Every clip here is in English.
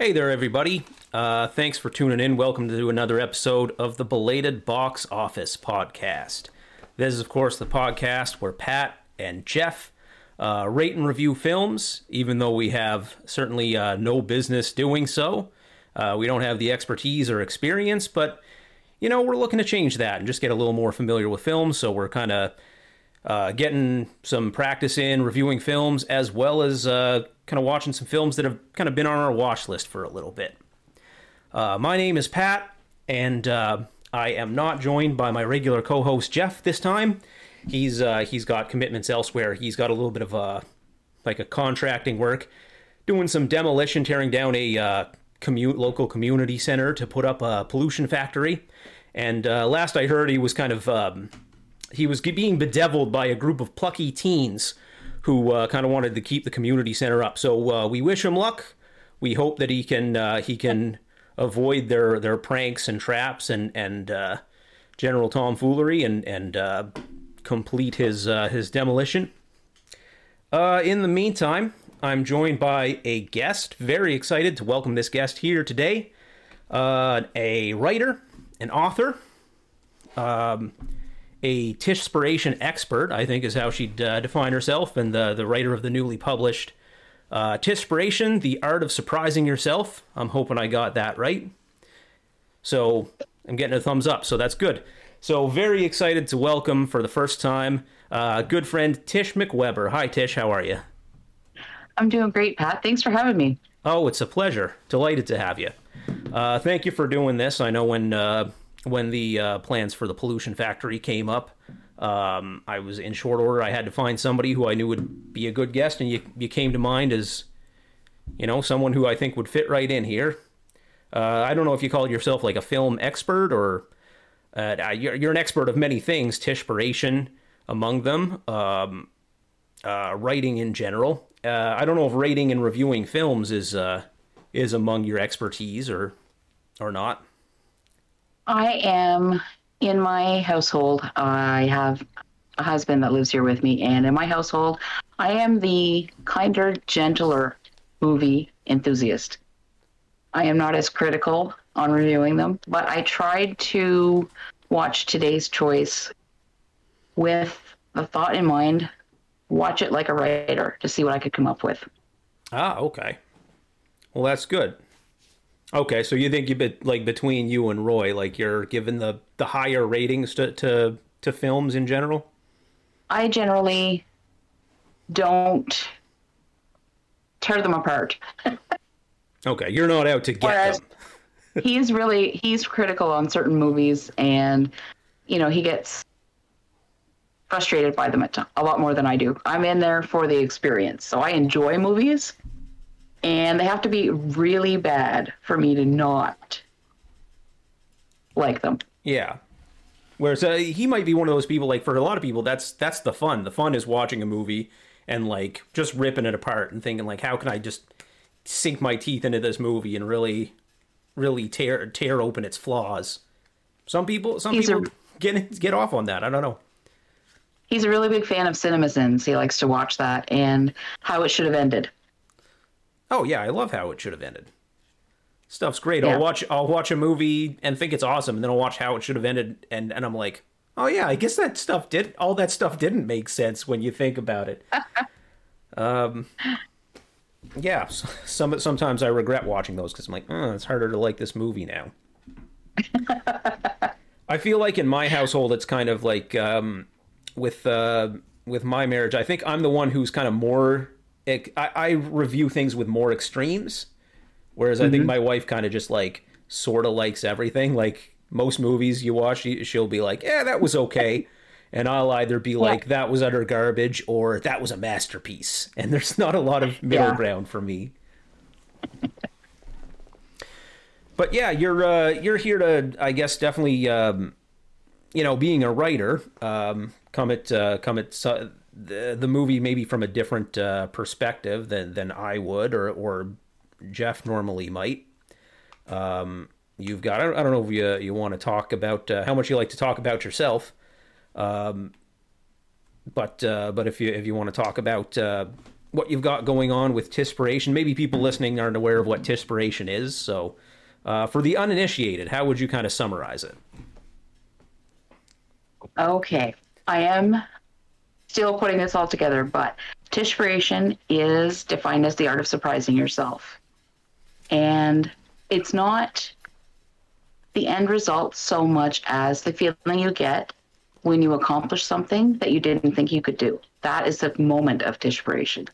Hey there, everybody. Uh, thanks for tuning in. Welcome to another episode of the Belated Box Office Podcast. This is, of course, the podcast where Pat and Jeff uh, rate and review films, even though we have certainly uh, no business doing so. Uh, we don't have the expertise or experience, but, you know, we're looking to change that and just get a little more familiar with films. So we're kind of uh, getting some practice in reviewing films as well as uh, kind of watching some films that have kind of been on our watch list for a little bit. Uh, my name is Pat, and uh, I am not joined by my regular co-host Jeff this time. He's uh, he's got commitments elsewhere. He's got a little bit of a like a contracting work, doing some demolition, tearing down a uh, commute local community center to put up a pollution factory. And uh, last I heard, he was kind of um, he was being bedeviled by a group of plucky teens who uh, kind of wanted to keep the community center up. So uh, we wish him luck. We hope that he can uh, he can avoid their their pranks and traps and and uh, general tomfoolery and and uh, complete his uh, his demolition. in the meantime, I'm joined by a guest. Very excited to welcome this guest here today. a writer, an author. Um, a Tishspiration expert, I think is how she'd uh, define herself, and the, the writer of the newly published uh, Tishspiration, The Art of Surprising Yourself. I'm hoping I got that right. So I'm getting a thumbs up, so that's good. So very excited to welcome for the first time uh, good friend Tish McWeber. Hi, Tish, how are you? I'm doing great, Pat. Thanks for having me. Oh, it's a pleasure. Delighted to have you. Uh, thank you for doing this. I know when uh, when the uh, plans for the pollution factory came up. Um, I was in short order. I had to find somebody who I knew would be a good guest, and you you came to mind as, you know, someone who I think would fit right in here. Uh, I don't know if you call yourself like a film expert or uh, you're, you're an expert of many things, Tishpiration among them, um, uh, writing in general. Uh, I don't know if rating and reviewing films is uh, is among your expertise or or not. I am in my household. I have a husband that lives here with me, and in my household, I am the kinder, gentler movie enthusiast. I am not as critical on reviewing them, but I tried to watch today's choice with the thought in mind watch it like a writer to see what I could come up with. Ah, okay. Well, that's good. Okay, so you think you bit like between you and Roy, like you're giving the the higher ratings to to, to films in general? I generally don't tear them apart. okay, you're not out to get Whereas them. he's really he's critical on certain movies, and you know he gets frustrated by them a lot more than I do. I'm in there for the experience, so I enjoy movies and they have to be really bad for me to not like them. Yeah. Whereas uh, he might be one of those people. Like for a lot of people, that's that's the fun. The fun is watching a movie and like just ripping it apart and thinking like, how can I just sink my teeth into this movie and really, really tear tear open its flaws. Some people, some he's people a, get get off on that. I don't know. He's a really big fan of CinemaSins. He likes to watch that and how it should have ended. Oh yeah, I love how it should have ended. Stuff's great. Yeah. I'll watch I'll watch a movie and think it's awesome, and then I'll watch how it should have ended, and, and I'm like, oh yeah, I guess that stuff did all that stuff didn't make sense when you think about it. um, yeah, some sometimes I regret watching those because I'm like, oh, it's harder to like this movie now. I feel like in my household, it's kind of like um, with uh, with my marriage. I think I'm the one who's kind of more it, I, I, review things with more extremes, whereas mm-hmm. I think mm-hmm. my wife kind of just like sort of likes everything. Like most movies you watch, she'll be like, "Yeah, that was okay," and I'll either be like, "That was utter garbage," or "That was a masterpiece." And there's not a lot of middle yeah. ground for me. but yeah, you're uh, you're here to, I guess, definitely, um, you know, being a writer, um, come at uh, come at the the movie maybe from a different uh, perspective than than I would or or Jeff normally might. Um, you've got I don't, I don't know if you you want to talk about uh, how much you like to talk about yourself, um, but uh, but if you if you want to talk about uh, what you've got going on with Tispiration. Maybe people listening aren't aware of what Tispiration is. So, uh, for the uninitiated, how would you kind of summarize it? Okay, I am still putting this all together, but Tispiration is defined as the art of surprising yourself. And it's not the end result so much as the feeling you get when you accomplish something that you didn't think you could do. That is the moment of Tispiration.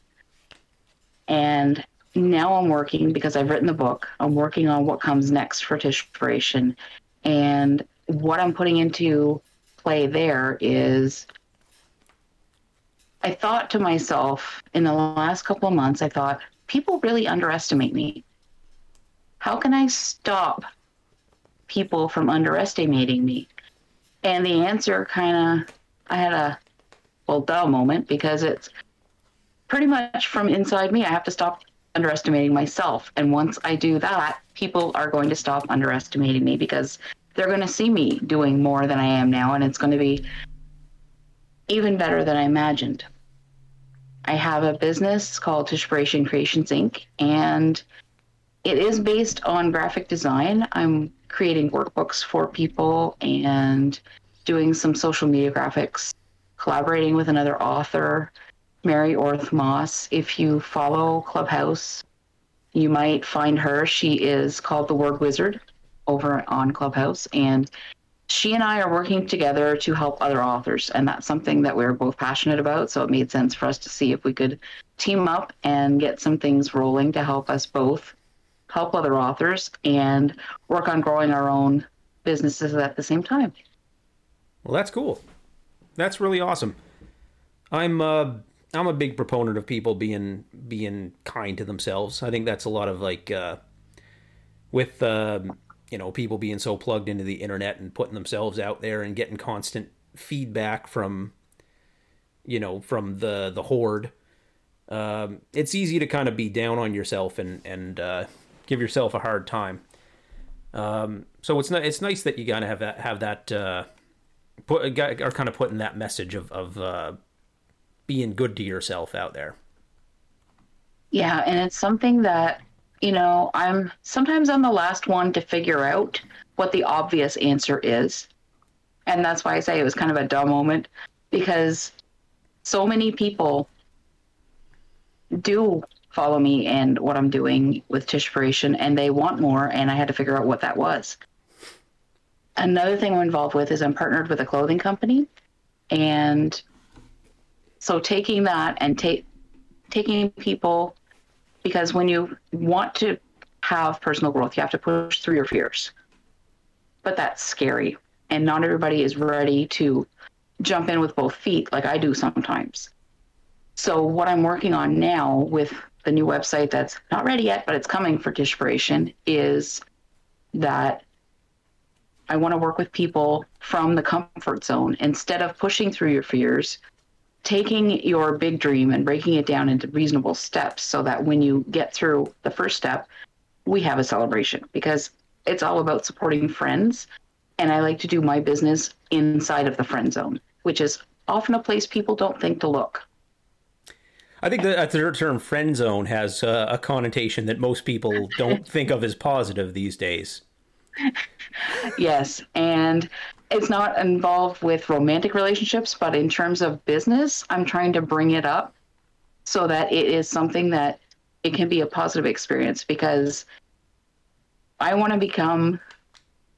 And now I'm working because I've written the book. I'm working on what comes next for Tispiration. And what I'm putting into play there is I thought to myself in the last couple of months, I thought, people really underestimate me. How can I stop people from underestimating me? And the answer kind of, I had a, well, duh moment because it's pretty much from inside me. I have to stop underestimating myself. And once I do that, people are going to stop underestimating me because they're going to see me doing more than I am now. And it's going to be even better than I imagined. I have a business called Tispiration Creations Inc. and it is based on graphic design. I'm creating workbooks for people and doing some social media graphics, collaborating with another author, Mary Orth Moss. If you follow Clubhouse, you might find her. She is called the Word Wizard over on Clubhouse and she and I are working together to help other authors, and that's something that we're both passionate about. So it made sense for us to see if we could team up and get some things rolling to help us both help other authors and work on growing our own businesses at the same time. Well, that's cool. That's really awesome. I'm uh, I'm a big proponent of people being being kind to themselves. I think that's a lot of like uh, with. Uh, you know people being so plugged into the internet and putting themselves out there and getting constant feedback from you know from the the horde um, it's easy to kind of be down on yourself and and uh, give yourself a hard time. Um, so it's not, it's nice that you gotta have that have that uh, put are kind of putting that message of of uh, being good to yourself out there. Yeah and it's something that you know, I'm sometimes I'm the last one to figure out what the obvious answer is. And that's why I say it was kind of a dumb moment because so many people do follow me and what I'm doing with Tispiration and they want more and I had to figure out what that was. Another thing I'm involved with is I'm partnered with a clothing company and so taking that and take taking people because when you want to have personal growth, you have to push through your fears. But that's scary. And not everybody is ready to jump in with both feet like I do sometimes. So, what I'm working on now with the new website that's not ready yet, but it's coming for Tispiration is that I want to work with people from the comfort zone instead of pushing through your fears taking your big dream and breaking it down into reasonable steps so that when you get through the first step, we have a celebration because it's all about supporting friends. And I like to do my business inside of the friend zone, which is often a place people don't think to look. I think that the term friend zone has uh, a connotation that most people don't think of as positive these days. yes. And it's not involved with romantic relationships, but in terms of business, I'm trying to bring it up so that it is something that it can be a positive experience because I want to become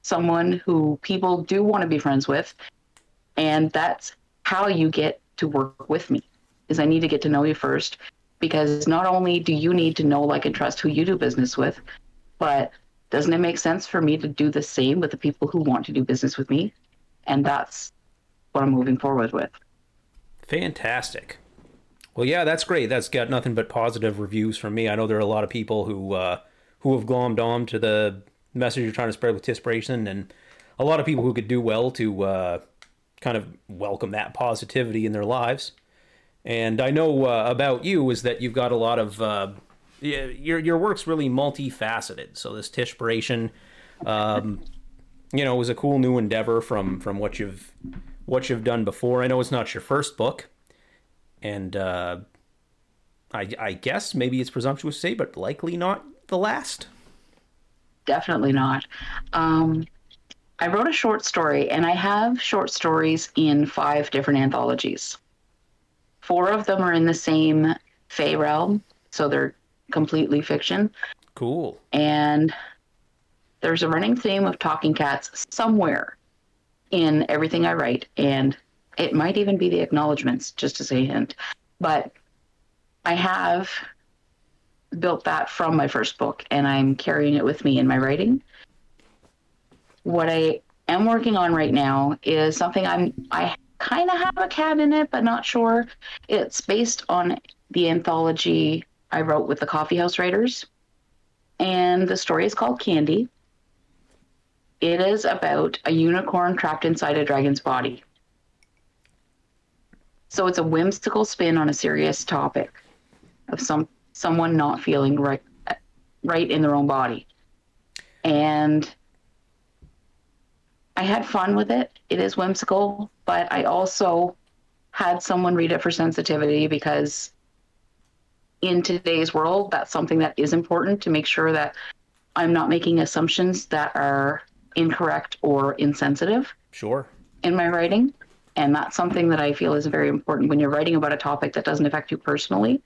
someone who people do want to be friends with. And that's how you get to work with me is I need to get to know you first because not only do you need to know, like, and trust who you do business with, but doesn't it make sense for me to do the same with the people who want to do business with me? And that's what I'm moving forward with. Fantastic. Well, yeah, that's great. That's got nothing but positive reviews from me. I know there are a lot of people who uh, who have glommed on to the message you're trying to spread with Tispiration, and a lot of people who could do well to uh, kind of welcome that positivity in their lives. And I know uh, about you is that you've got a lot of uh, your your work's really multifaceted. So this Tispiration, um, you know, was a cool new endeavor from from what you've what you've done before. I know it's not your first book, and uh, I, I guess maybe it's presumptuous to say, but likely not the last. Definitely not. Um, I wrote a short story, and I have short stories in five different anthologies. Four of them are in the same Fey realm, so they're completely fiction. Cool. And there's a running theme of talking cats somewhere in everything I write, and it might even be the acknowledgments, just as a hint. But I have built that from my first book, and I'm carrying it with me in my writing. What I am working on right now is something I'm I kind of have a cat in it, but not sure. It's based on the anthology I wrote with the Coffee House Writers, and the story is called Candy. It is about a unicorn trapped inside a dragon's body. So it's a whimsical spin on a serious topic of some someone not feeling right right in their own body. And I had fun with it. It is whimsical, but I also had someone read it for sensitivity because in today's world, that's something that is important to make sure that I'm not making assumptions that are incorrect or insensitive Sure. in my writing. And that's something that I feel is very important when you're writing about a topic that doesn't affect you personally.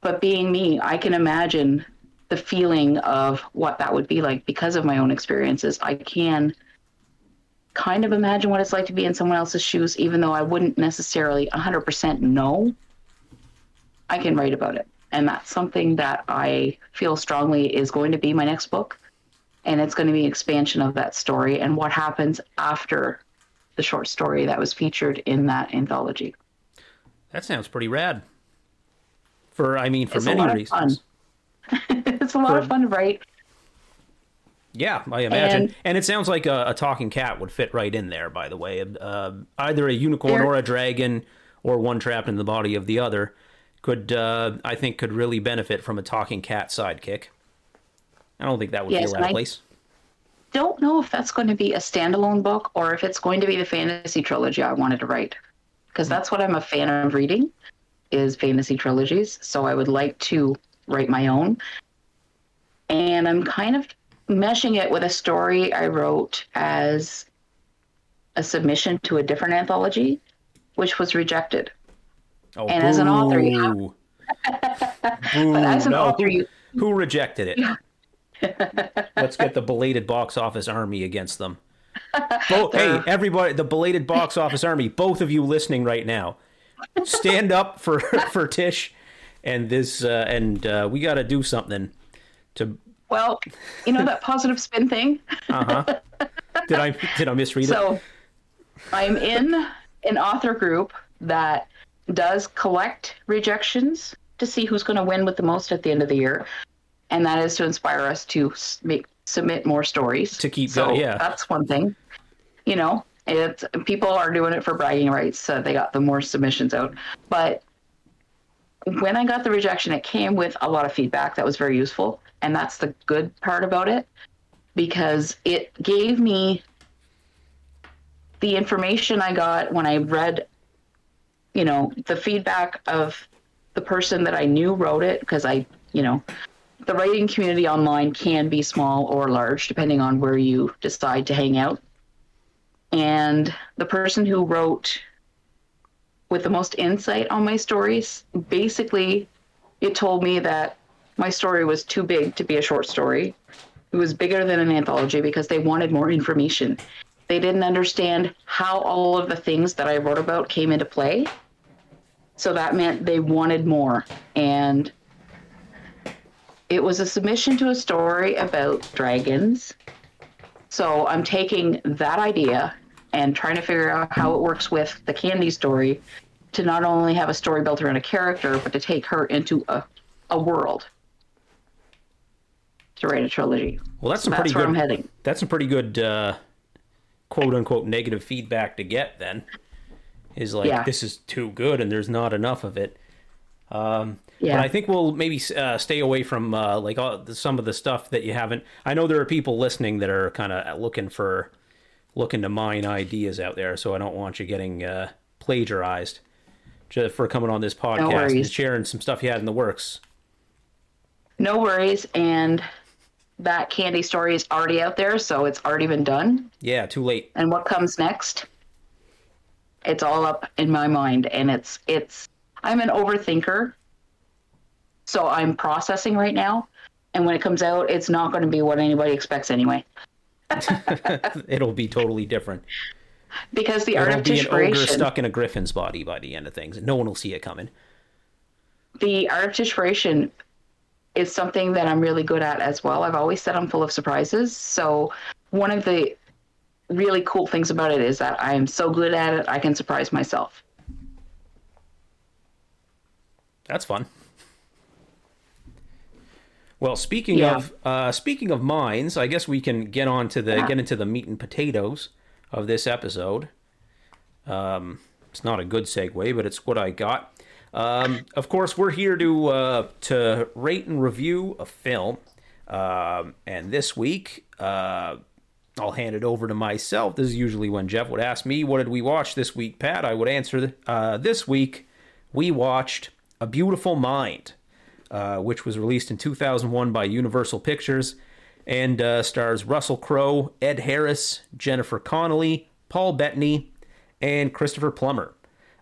But being me, I can imagine the feeling of what that would be like because of my own experiences. I can kind of imagine what it's like to be in someone else's shoes, even though I wouldn't necessarily 100% know. I can write about it. And that's something that I feel strongly is going to be my next book. And it's going to be an expansion of that story and what happens after the short story that was featured in that anthology. That sounds pretty rad. For I mean, for It's a many lot of reasons. it's a lot For- of fun to write. Yeah, I imagine. And, And- it sounds like a, a talking cat would fit right in there. By the way, uh, either a unicorn or a dragon, or one trapped in the body of the other, could uh, I think could really benefit from a talking cat sidekick. I don't think that would Yes, out and of I- place. Don't know if that's going to be a standalone book or if it's going to be the fantasy trilogy I wanted to write. Because that's what I'm a fan of reading is fantasy trilogies. So I would like to write my own. And I'm kind of meshing it with a story I wrote as a submission to a different anthology, which was rejected. Oh, and as an author, you have- boo. But as an no. author, you Who rejected it? Let's get the belated box office army against them. Bo- hey, everybody, the belated box office army, both of you listening right now, stand up for for Tish and this, uh, and uh, we got to do something to. well, you know that positive spin thing. Uh huh. did I did I misread it? So I'm in an author group that does collect rejections to see who's going to win with the most at the end of the year. And that is to inspire us to make submit more stories. To keep so going, yeah. That's one thing. You know, it's people are doing it for bragging rights, so they got the more submissions out. But when I got the rejection, it came with a lot of feedback that was very useful. And that's the good part about it because it gave me the information I got when I read, you know, the feedback of the person that I knew wrote it, because I, you know, the writing community online can be small or large depending on where you decide to hang out. And the person who wrote with the most insight on my stories, basically, it told me that my story was too big to be a short story. It was bigger than an anthology because they wanted more information. They didn't understand how all of the things that I wrote about came into play. So that meant they wanted more. And it was a submission to a story about dragons. So I'm taking that idea and trying to figure out how it works with the candy story to not only have a story built around a character, but to take her into a, a world to write a trilogy. well, that's some That's pretty where good. I'm heading. That's some pretty good uh, quote unquote negative feedback to get. Then is like Yeah. this is too good and there's not enough of it. Um, Yeah. But I think we'll maybe uh, stay away from uh, like all, the- some of the stuff that you haven't. I know there are people listening that are kind of looking for looking to mine ideas out there, so I don't want you getting uh, plagiarized. just for coming on this podcast and sharing some stuff you had in the works. No worries. And that candy story is already out there, so it's already been done. Yeah, too late. And what comes next? It's all up in my mind, and it's it's. I'm an overthinker, so I'm processing right now. And when it comes out, it's not going to be what anybody expects anyway. It'll be totally different. Because the art It'll of be an ogre stuck in a griffin's body by the end of things. No one will see it coming. the art of Tishration is something that I'm really good at as well. I've always said I'm full of surprises. So one of the really cool things about it is that I am so good at it, I can surprise myself. That's fun. Well, speaking Yeah. of uh, speaking of mines, I guess we can get on to the Yeah. get into the meat and potatoes of this episode. Um, it's not a good segue, but it's what I got. Um, of course, we're here to uh, to rate and review a film, um, and this week uh, I'll hand it over to myself. This is usually when Jeff would ask me, "What did we watch this week?" Pat, I would answer. Uh, this week we watched A Beautiful Mind, uh, which was released in 2001 by Universal Pictures, and uh, stars Russell Crowe, Ed Harris, Jennifer Connelly, Paul Bettany, and Christopher Plummer.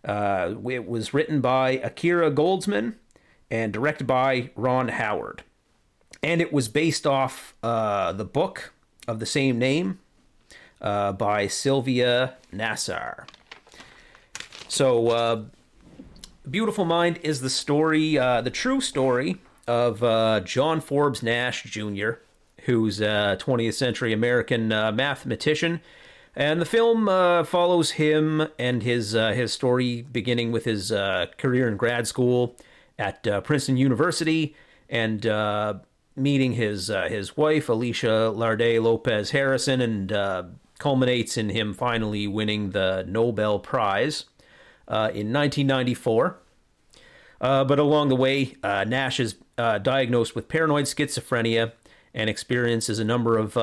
Uh, it was written by Akiva Goldsman and directed by Ron Howard. And it was based off uh, the book of the same name uh, by Sylvia Nasar. So, uh, Beautiful Mind is the story, uh, the true story of uh, John Forbes Nash Jr., who's a 20th century American uh, mathematician. And the film uh, follows him and his uh, his story, beginning with his uh, career in grad school at Princeton University, and meeting his uh, his wife Alicia Larde Lopez Harrison, and uh, culminates in him finally winning the Nobel Prize uh, in 1994. Uh, but along the way, uh, Nash is uh, diagnosed with paranoid schizophrenia and experiences a number of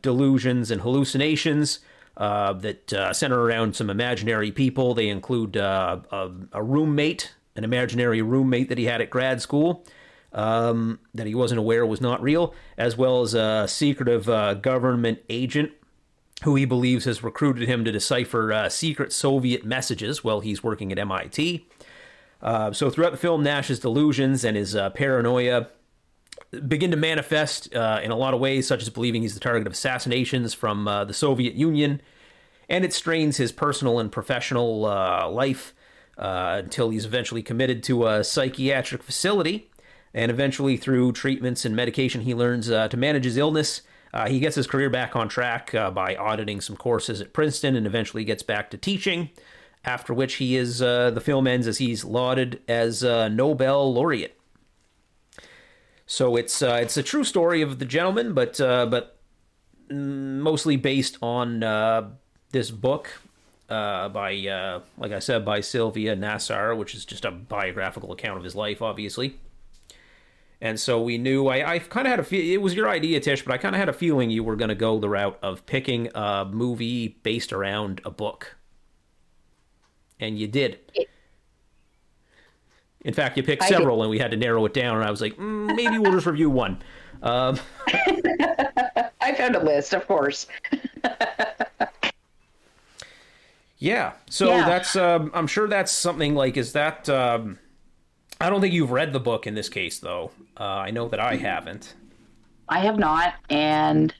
delusions and hallucinations that center around some imaginary people. They include a, a roommate, an imaginary roommate that he had at grad school. Um, that he wasn't aware was not real, as well as a secretive uh, government agent who he believes has recruited him to decipher uh, secret Soviet messages while he's working at MIT. Uh, so throughout the film, Nash's delusions and his uh, paranoia begin to manifest uh, in a lot of ways, such as believing he's the target of assassinations from uh, the Soviet Union, and it strains his personal and professional life until he's eventually committed to a psychiatric facility. And eventually, through treatments and medication, he learns uh, to manage his illness. Uh, he gets his career back on track uh, by auditing some courses at Princeton and eventually gets back to teaching. After which, he is uh, the film ends as he's lauded as a Nobel laureate. So it's uh, it's a true story of the gentleman, but uh, but mostly based on this book uh, by, uh, like I said, by Sylvia Nasar, which is just a biographical account of his life, obviously. And so we knew I, I kind of had a feel it was your idea, Tish, but I kind of had a feeling you were going to go the route of picking a movie based around a book, and you did. In fact, you picked several, and we had to narrow it down. And I was like, mm, maybe we'll just review one. Um, I found a list, of course. Yeah. So Yeah. that's um, I'm sure that's something like is that um, I don't think you've read the book in this case though. Uh, I know that I haven't. I have not, and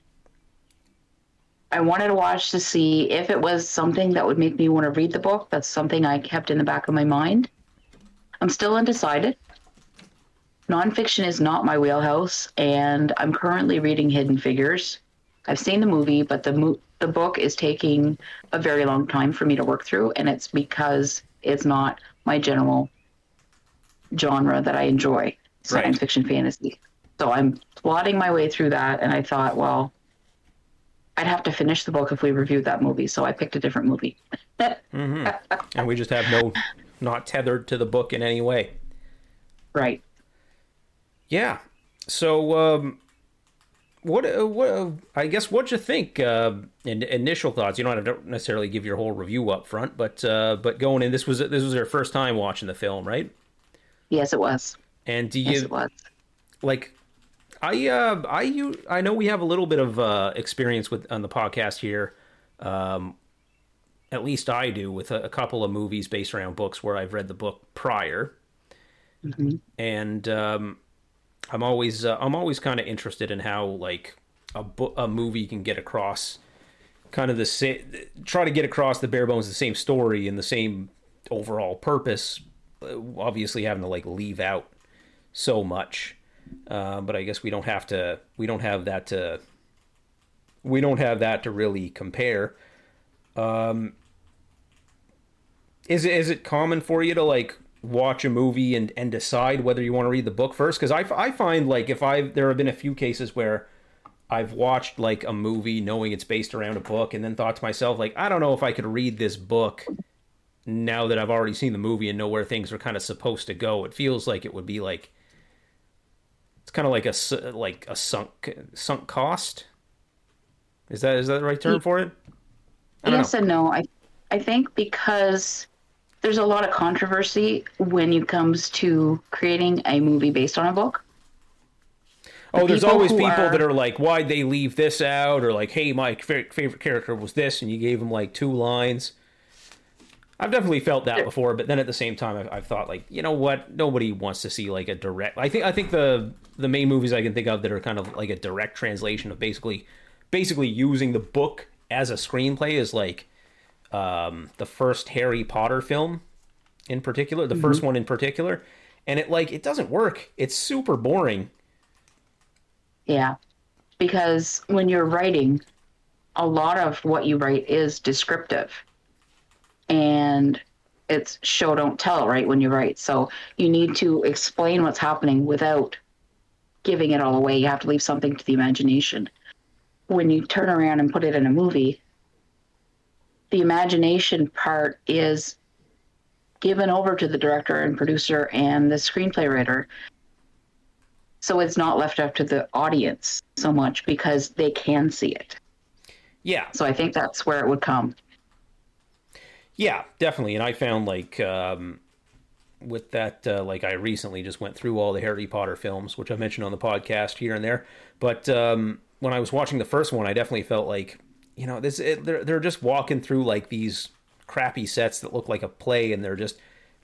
I wanted to watch to see if it was something that would make me want to read the book. That's something I kept in the back of my mind. I'm still undecided. Nonfiction is not my wheelhouse, and I'm currently reading Hidden Figures. I've seen the movie, but the mo- the book is taking a very long time for me to work through, and it's because it's not my general genre that I enjoy, science Right. fiction fantasy. So I'm plodding my way through that, and I thought, well, I'd have to finish the book if we reviewed that movie, so I picked a different movie. And we just have no not tethered to the book in any way. right. Yeah. So um what uh, what uh, I guess what'd you think? Uh, in, initial thoughts. You don't have to necessarily give your whole review up front, but uh, but going in, this was this was your first time watching the film, right? Yes, it was. And do you Yes, it was. like? I uh I you I know we have a little bit of uh experience with on the podcast here. Um, at least I do with a, a couple of movies based around books where I've read the book prior, Mhm. and um, I'm always uh, I'm always kind of interested in how like a book a movie can get across kind of the same try to get across the bare bones the same story and the same overall purpose. Obviously, having to like leave out so much, uh, but I guess we don't have to we don't have that to we don't have that to really compare. Um, is it is it common for you to like watch a movie and, and decide whether you want to read the book first? Because I, I find like if I there have been a few cases where I've watched like a movie knowing it's based around a book and then thought to myself like I don't know if I could read this book now that I've already seen the movie and know where things are kind of supposed to go. It feels like it would be like it's kind of like a like a sunk sunk cost. Is that is that the right term for it? Yes and no. I I think because there's a lot of controversy when it comes to creating a movie based on a book. Oh, there's people always people are- that are like, "Why'd they leave this out?" Or like, "Hey, my fa- favorite character was this," and you gave them like two lines. I've definitely felt that before, but then at the same time, I've, I've thought like, you know what? Nobody wants to see like a direct. I think I think the the main movies I can think of that are kind of like a direct translation of basically basically using the book as a screenplay is like um, the first Harry Potter film in particular, the first one in particular, and it like it doesn't work. It's super boring. Yeah. Because when you're writing, a lot of what you write is descriptive. And it's show don't tell, right? When you write. So you need to explain what's happening without giving it all away. You have to leave something to the imagination. When you turn around and put it in a movie, the imagination part is given over to the director and producer and the screenplay writer so it's not left up to the audience so much because they can see it Yeah, so i think that's where it would come Yeah, definitely. And I found like um, with that, uh, like I recently just went through all the Harry Potter films, which I mentioned on the podcast here and there. But um, when I was watching the first one, I definitely felt like you know this it, they're they're just walking through like these crappy sets that look like a play, and they're just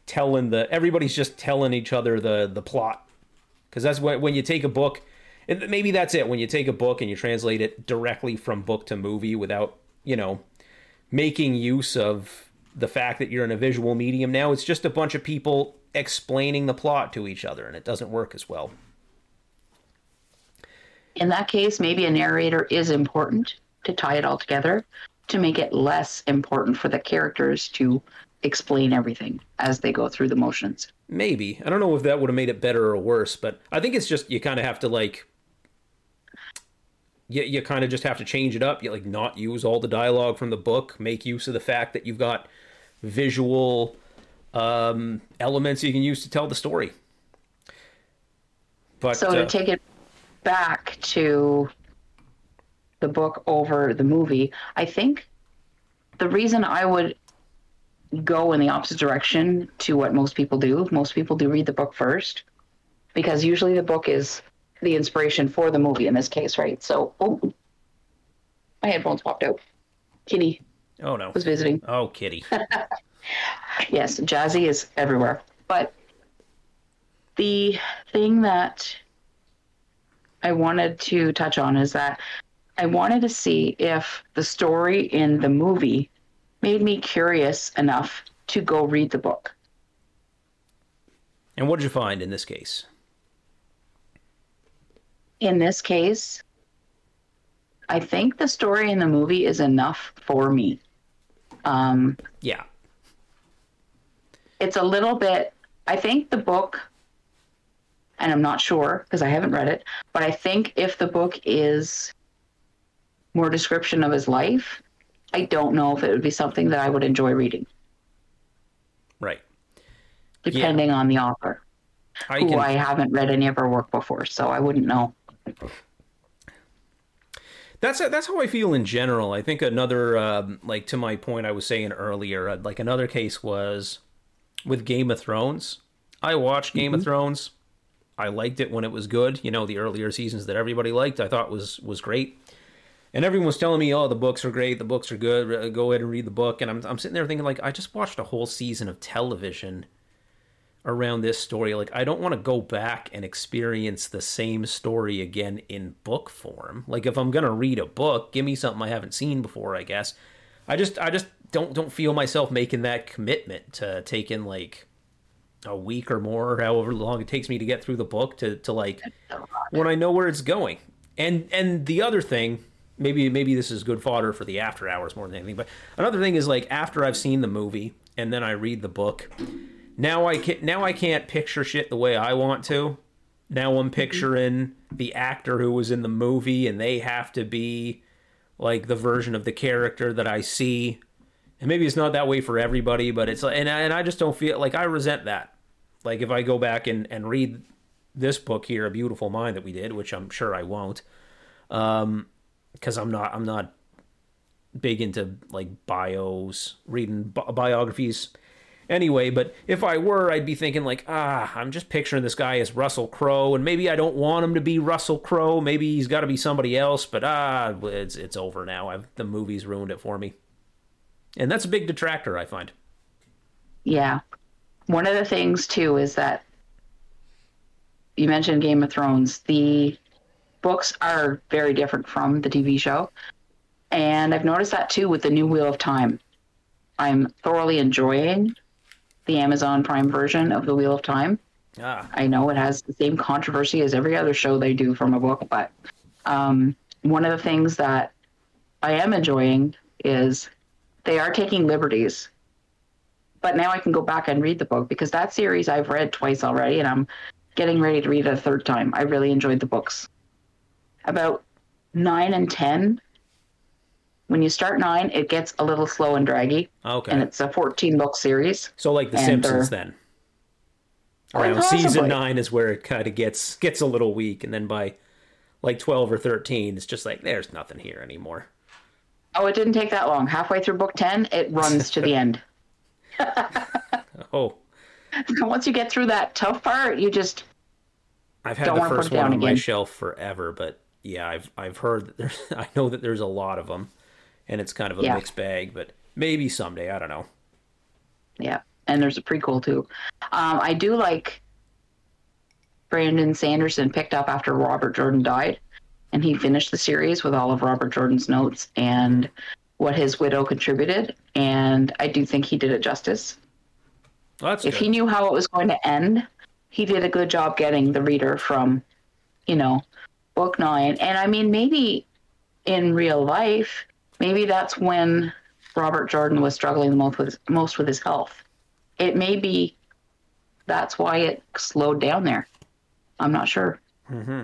telling the everybody's just telling each other the the plot because that's when when you take a book. And maybe that's it. When you take a book and you translate it directly from book to movie without, you know, making use of the fact that you're in a visual medium now. It's just a bunch of people explaining the plot to each other, and it doesn't work as well. in that case maybe a narrator is important to tie it all together to make it less important for the characters to explain everything as they go through the motions Maybe. I don't know if that would have made it better or worse, but I think it's just you kind of have to like you, you kind of just have to change it up. You like not use all the dialogue from the book, make use of the fact that you've got visual um, elements you can use to tell the story. But so uh, to take it back to the book over the movie i think the reason i would go in the opposite direction to what most people do most people do read the book first because usually the book is the inspiration for the movie in this case right so oh my headphones popped out kitty oh no, was visiting oh kitty, yes, Jazzy is everywhere. But the thing that I wanted to touch on is that I wanted to see if the story in the movie made me curious enough to go read the book. and what did you find in this case? In this case, I think the story in the movie is enough for me. Um, Yeah, it's a little bit i think the book and i'm not sure because i haven't read it but i think if the book is more description of his life i don't know if it would be something that i would enjoy reading. Right. depending on the author I who can i haven't read any of her work before so i wouldn't know That's that's how I feel in general. I think another um, like to my point I was saying earlier, uh, like another case was with Game of Thrones. I watched Game mm-hmm. of Thrones. I liked it when it was good. You know, the earlier seasons that everybody liked, I thought was was great. And everyone was telling me, "Oh, the books are great. The books are good. Go ahead and read the book." And I'm I'm sitting there thinking, like, I just watched a whole season of television around this story. Like, I don't want to go back and experience the same story again in book form. Like, if I'm gonna read a book, give me something I haven't seen before. I guess. I just, I just don't don't feel myself making that commitment to taking like a week or more, or however long it takes me to get through the book to to like when I know where it's going. And and the other thing, maybe maybe this is good fodder for the after hours more than anything. But another thing is like after I've seen the movie and then I read the book now I can now I can't picture shit the way I want to. Now I'm picturing the actor who was in the movie, and they have to be like the version of the character that I see. And maybe it's not that way for everybody, but it's and I, and I just don't feel like I resent that. Like if I go back and and read this book here, A Beautiful Mind, that we did, which I'm sure I won't, um, because I'm not I'm not big into like bios, reading bi- biographies anyway, but if I were, I'd be thinking like, ah, I'm just picturing this guy as Russell Crowe, and maybe I don't want him to be Russell Crowe. Maybe he's got to be somebody else. But ah, it's it's over now. I've, the movie's ruined it for me, and that's a big detractor, I find. Yeah, one of the things too is that you mentioned Game of Thrones. The books are very different from the TV show, and I've noticed that too with the new Wheel of Time. I'm thoroughly enjoying the Amazon Prime version of The Wheel of Time. Ah. I know it has the same controversy as every other show they do from a book, but um, one of the things that I am enjoying is they are taking liberties. But now I can go back and read the book because that series I've read twice already and I'm getting ready to read it a third time. I really enjoyed the books. About nine and 10 when you start nine, it gets a little slow and draggy. Okay. And it's a 14 book series. So like The Simpsons then. Oh, Around season nine is where it kind of gets gets a little weak, and then by like 12 or 13, it's just like there's nothing here anymore. Oh, it didn't take that long. Halfway through book 10, it runs to the end. oh. Once you get through that tough part, you just I've had the first one on again. my shelf forever, but yeah, I've I've heard that there's I know that there's a lot of them and it's kind of a yeah. mixed bag. But maybe someday, I don't know. Yeah, and there's a prequel too. Um, I do like Brandon Sanderson picked up after Robert Jordan died, and he finished the series with all of Robert Jordan's notes and what his widow contributed. And I do think he did it justice. Well, if good. he knew how it was going to end, he did a good job getting the reader from, you know, book nine. And I mean, maybe in real life, maybe that's when Robert Jordan was struggling the most with most with his health. It may be that's why it slowed down there. I'm not sure. Mm-hmm.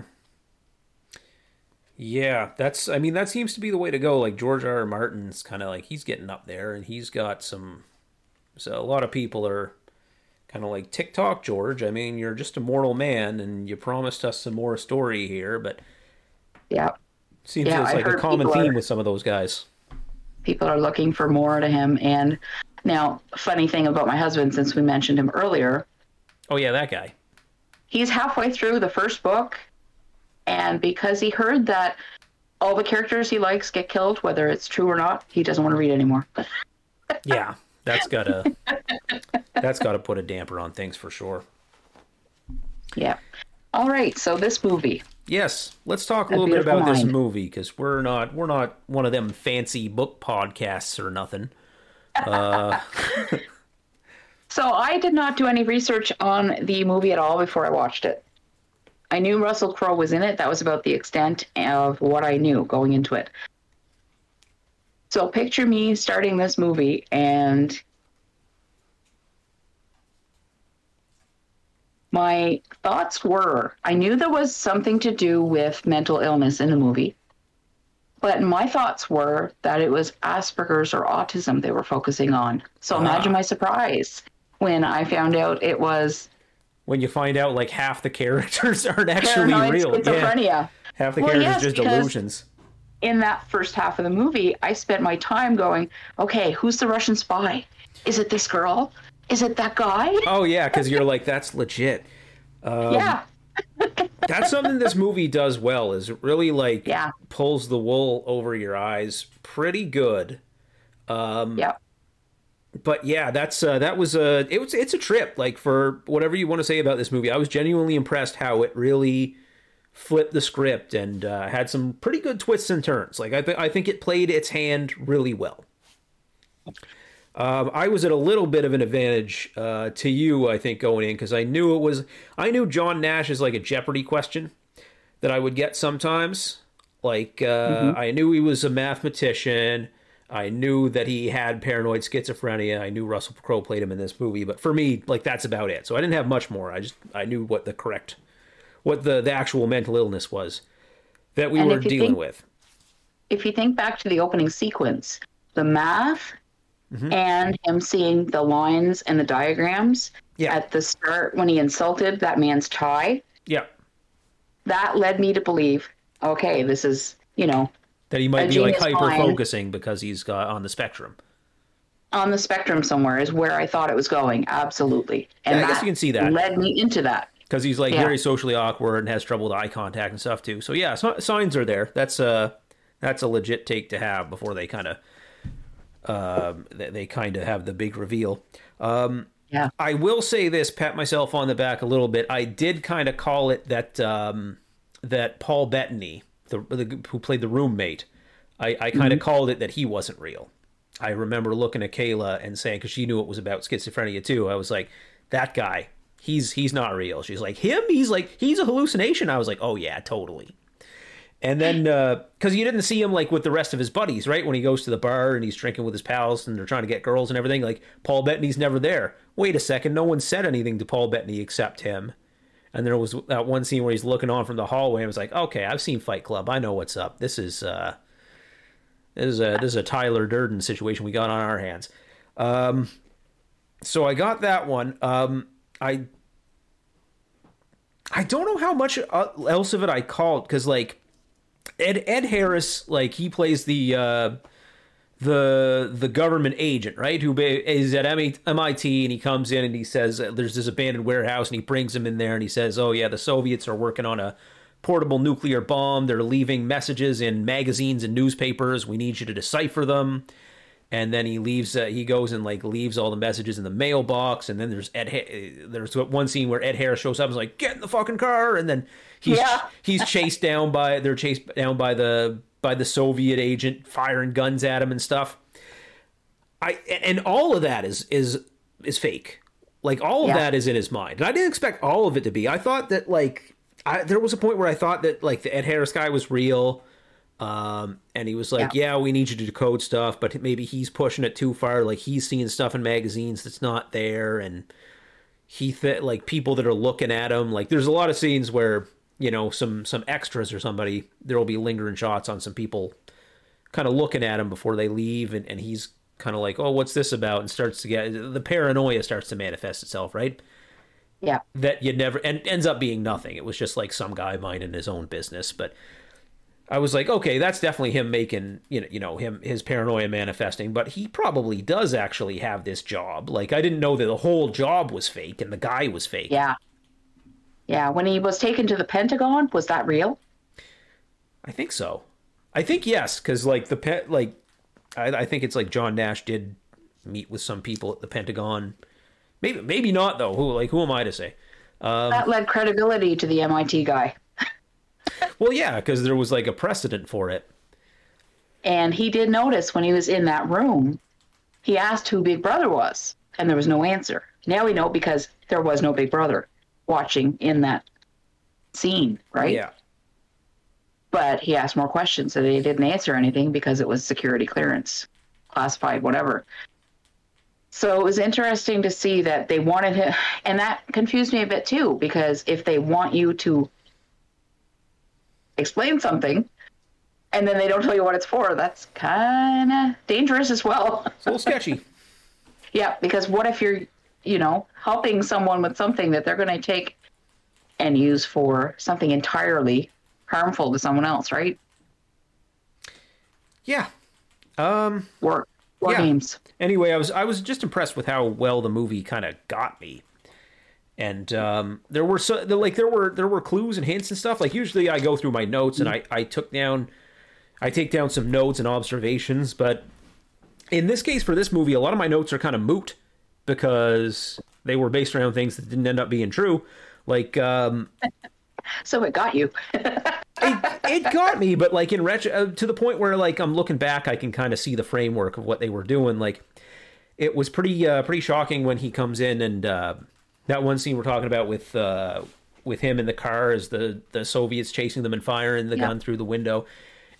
Yeah, that's. I mean, that seems to be the way to go. Like George R. R. Martin's kind of like he's getting up there, and he's got some. So a lot of people are kind of like TikTok George. I mean, you're just a mortal man, and you promised us some more story here, but yeah, Seems yeah, like a common theme are, with some of those guys. People are looking for more to him. And now, funny thing about my husband, since we mentioned him earlier. Oh, yeah, that guy. He's halfway through the first book. And because he heard that all the characters he likes get killed, whether it's true or not, he doesn't want to read anymore. yeah, that's gotta that's gotta put a damper on things for sure. Yeah. All right, so this movie. Yes, let's talk a, little bit about mind. this movie because we're not we're not one of them fancy book podcasts or nothing. Uh... so I did not do any research on the movie at all before I watched it. I knew Russell Crowe was in it. That was about the extent of what I knew going into it. So picture me starting this movie and my thoughts were I knew there was something to do with mental illness in the movie, but my thoughts were that it was Asperger's or autism they were focusing on. So ah. imagine my surprise when I found out it was. When you find out like half the characters aren't actually real. Schizophrenia. Yeah. Half the well, characters yes, just delusions. in that first half of the movie, I spent my time going, okay, who's the Russian spy? Is it this girl? Is it that guy? Oh yeah, because you're like that's legit. Um, yeah. that's something this movie does well. Is it really like Yeah. pulls the wool over your eyes pretty good. Um, Yeah. but yeah, that's uh, that was a it was it's a trip. Like for whatever you want to say about this movie, I was genuinely impressed how it really flipped the script and uh, had some pretty good twists and turns. Like I th- I think it played its hand really well. Um, I was at a little bit of an advantage uh, to you, I think, going in because I knew it was. I knew John Nash is like a Jeopardy question that I would get sometimes. Like uh, I knew he was a mathematician. I knew that he had paranoid schizophrenia. I knew Russell Crowe played him in this movie, but for me, like that's about it. So I didn't have much more. I just I knew what the correct, what the the actual mental illness was that we And were dealing think- with. If you think back to the opening sequence, the math Mm-hmm. and him seeing the lines and the diagrams Yeah. at the start when he insulted that man's tie, Yeah, that led me to believe, okay, this is, you know, that he might be like hyper focusing because he's got on the spectrum. on the spectrum somewhere is where I thought it was going. Absolutely. And Yeah, I guess you can see that. led me into that. because he's like Yeah. very socially awkward and has trouble with eye contact and stuff too. So yeah, so, signs are there. That's a that's a legit take to have before they kind of um, they, they kind of have the big reveal. Um, Yeah. I will say this, pat myself on the back a little bit. I did kind of call it that um, that Paul Bettany, the, the who played the roommate. I, I kind of called it that he wasn't real. I remember looking at Kayla and saying because she knew it was about schizophrenia too. I was like, that guy, he's he's not real. She's like him. He's like he's a hallucination. I was like, oh yeah, totally. And then because you didn't see him like with the rest of his buddies, right? When he goes to the bar and he's drinking with his pals and they're trying to get girls and everything, like Paul Bettany's never there. Wait a second, no one said anything to Paul Bettany except him. And there was that one scene where he's looking on from the hallway and was like, "Okay, I've seen Fight Club. I know what's up. This is uh, this is a this is a Tyler Durden situation we got on our hands." Um, so I got that one. Um, I I don't know how much uh, else of it I called because like Ed Ed Harris, like he plays the uh, the the government agent, right? Who is at MIT and he comes in and he says uh, there's this abandoned warehouse and he brings him in there and he says, "Oh yeah, the Soviets are working on a portable nuclear bomb. They're leaving messages in magazines and newspapers. We need you to decipher them." And then he leaves. Uh, he goes and like leaves all the messages in the mailbox. And then there's Ed. Ha- there's one scene where Ed Harris shows up and is like, "Get in the fucking car!" And then he's Yeah. he's chased down by they're chased down by the by the Soviet agent firing guns at him and stuff. I and all of that is is is fake. Like all of Yeah. that is in his mind. And I didn't expect all of it to be. I thought that like I, there was a point where I thought that like the Ed Harris guy was real. Um, and he was like, yeah. we need you to decode stuff, but maybe he's pushing it too far. Like he's seeing stuff in magazines that's not there. And he th- like people that are looking at him, like there's a lot of scenes where, you know, some, some extras or somebody, there will be lingering shots on some people kind of looking at him before they leave. And, and he's kind of like, oh, what's this about? And starts to get, the paranoia starts to manifest itself, right? Yeah. that you never and ends up being nothing. It was just like some guy minding his own business. But I was like, okay, that's definitely him making you know you know him his paranoia manifesting. But he probably does actually have this job. Like I didn't know that the whole job was fake and the guy was fake. Yeah. Yeah. When he was taken to the Pentagon, was that real? I think so. I think yes, because like the pet like I, I think it's like John Nash did meet with some people at the Pentagon. Maybe maybe not though. Who like who am I to say? Um, that led credibility to the MIT guy. Well, yeah, because there was like a precedent for it. And he did notice when he was in that room, he asked who Big Brother was, and there was no answer. Now we know because there was no Big Brother watching in that scene, right? Yeah. But he asked more questions, so they didn't answer anything because it was security clearance, classified, whatever. So it was interesting to see that they wanted him, and that confused me a bit too, because if they want you to explain something, and then they don't tell you what it's for, that's kind of dangerous as well. It's a little sketchy. yeah, because what if you're, you know, helping someone with something that they're going to take and use for something entirely harmful to someone else, right? Yeah. Um. War War Yeah. Games. Anyway, I was I was just impressed with how well the movie kind of got me. And um, there were so like there were there were clues and hints and stuff. Like usually I go through my notes and I I took down I take down some notes and observations, but in this case for this movie, a lot of my notes are kind of moot because they were based around things that didn't end up being true. Like um, So it got you. it, it got me, but like in retro, uh, to the point where like I'm looking back, I can kind of see the framework of what they were doing. Like it was pretty uh, pretty shocking when he comes in and uh, that one scene we're talking about with uh, with him in the car as the the Soviets chasing them and firing the Yeah. gun through the window.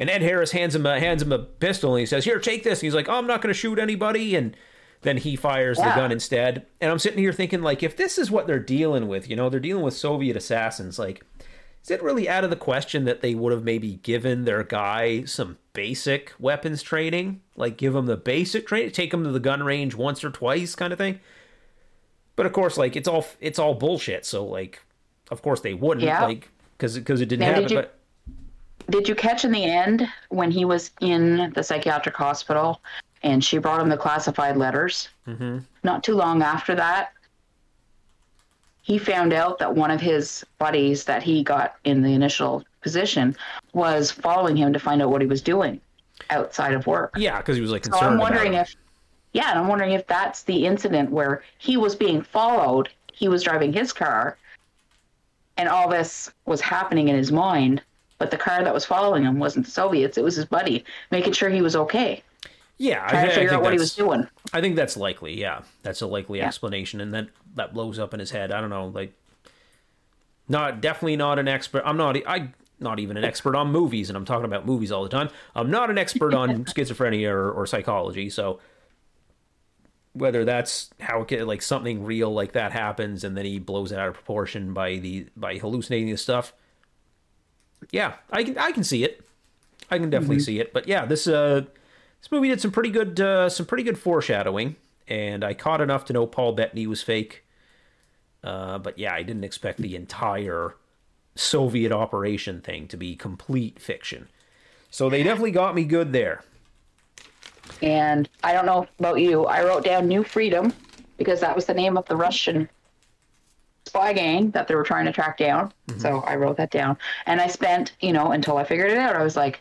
And Ed Harris hands him a, hands him a pistol and he says, "Here, take this." And he's like, "Oh, I'm not going to shoot anybody." And then he fires the gun instead. And I'm sitting here thinking, like, if this is what they're dealing with, you know, they're dealing with Soviet assassins, like is it really out of the question that they would have maybe given their guy some basic weapons training? Like give him the basic training, take him to the gun range once or twice kind of thing? But of course, like it's all it's all bullshit. So like, of course they wouldn't Yeah. like because because it didn't Now, happen. did you- But Did you catch in the end when he was in the psychiatric hospital and she brought him the classified letters? Mm-hmm. Not too long after that, he found out that one of his buddies that he got in the initial position was following him to find out what he was doing outside of work. yeah, because he was like So. I'm wondering if, yeah, and I'm wondering if that's the incident where he was being followed. He was driving his car, and all this was happening in his mind. But the car that was following him wasn't the Soviets; it was his buddy, making sure he was okay, yeah, I, trying thi- to I figure think out what he that's- was doing. I think that's likely. Yeah, that's a likely Yeah. explanation, and then that blows up in his head. I don't know, like, not definitely not an expert. I'm not. I not even an expert on movies, and I'm talking about movies all the time. I'm not an expert on schizophrenia or, or psychology, so whether that's how it get, like something real like that happens, and then he blows it out of proportion by the by hallucinating the stuff. Yeah, I can I can see it. I can definitely see it. But yeah, this uh this movie did some pretty good uh some pretty good foreshadowing, and I caught enough to know Paul Bettany was fake. Uh, but yeah, I didn't expect the entire Soviet operation thing to be complete fiction. So they definitely got me good there. And I don't know about you, I wrote down New Freedom because that was the name of the Russian spy gang that they were trying to track down. Mm-hmm. So I wrote that down. And I spent, you know, until I figured it out, I was like,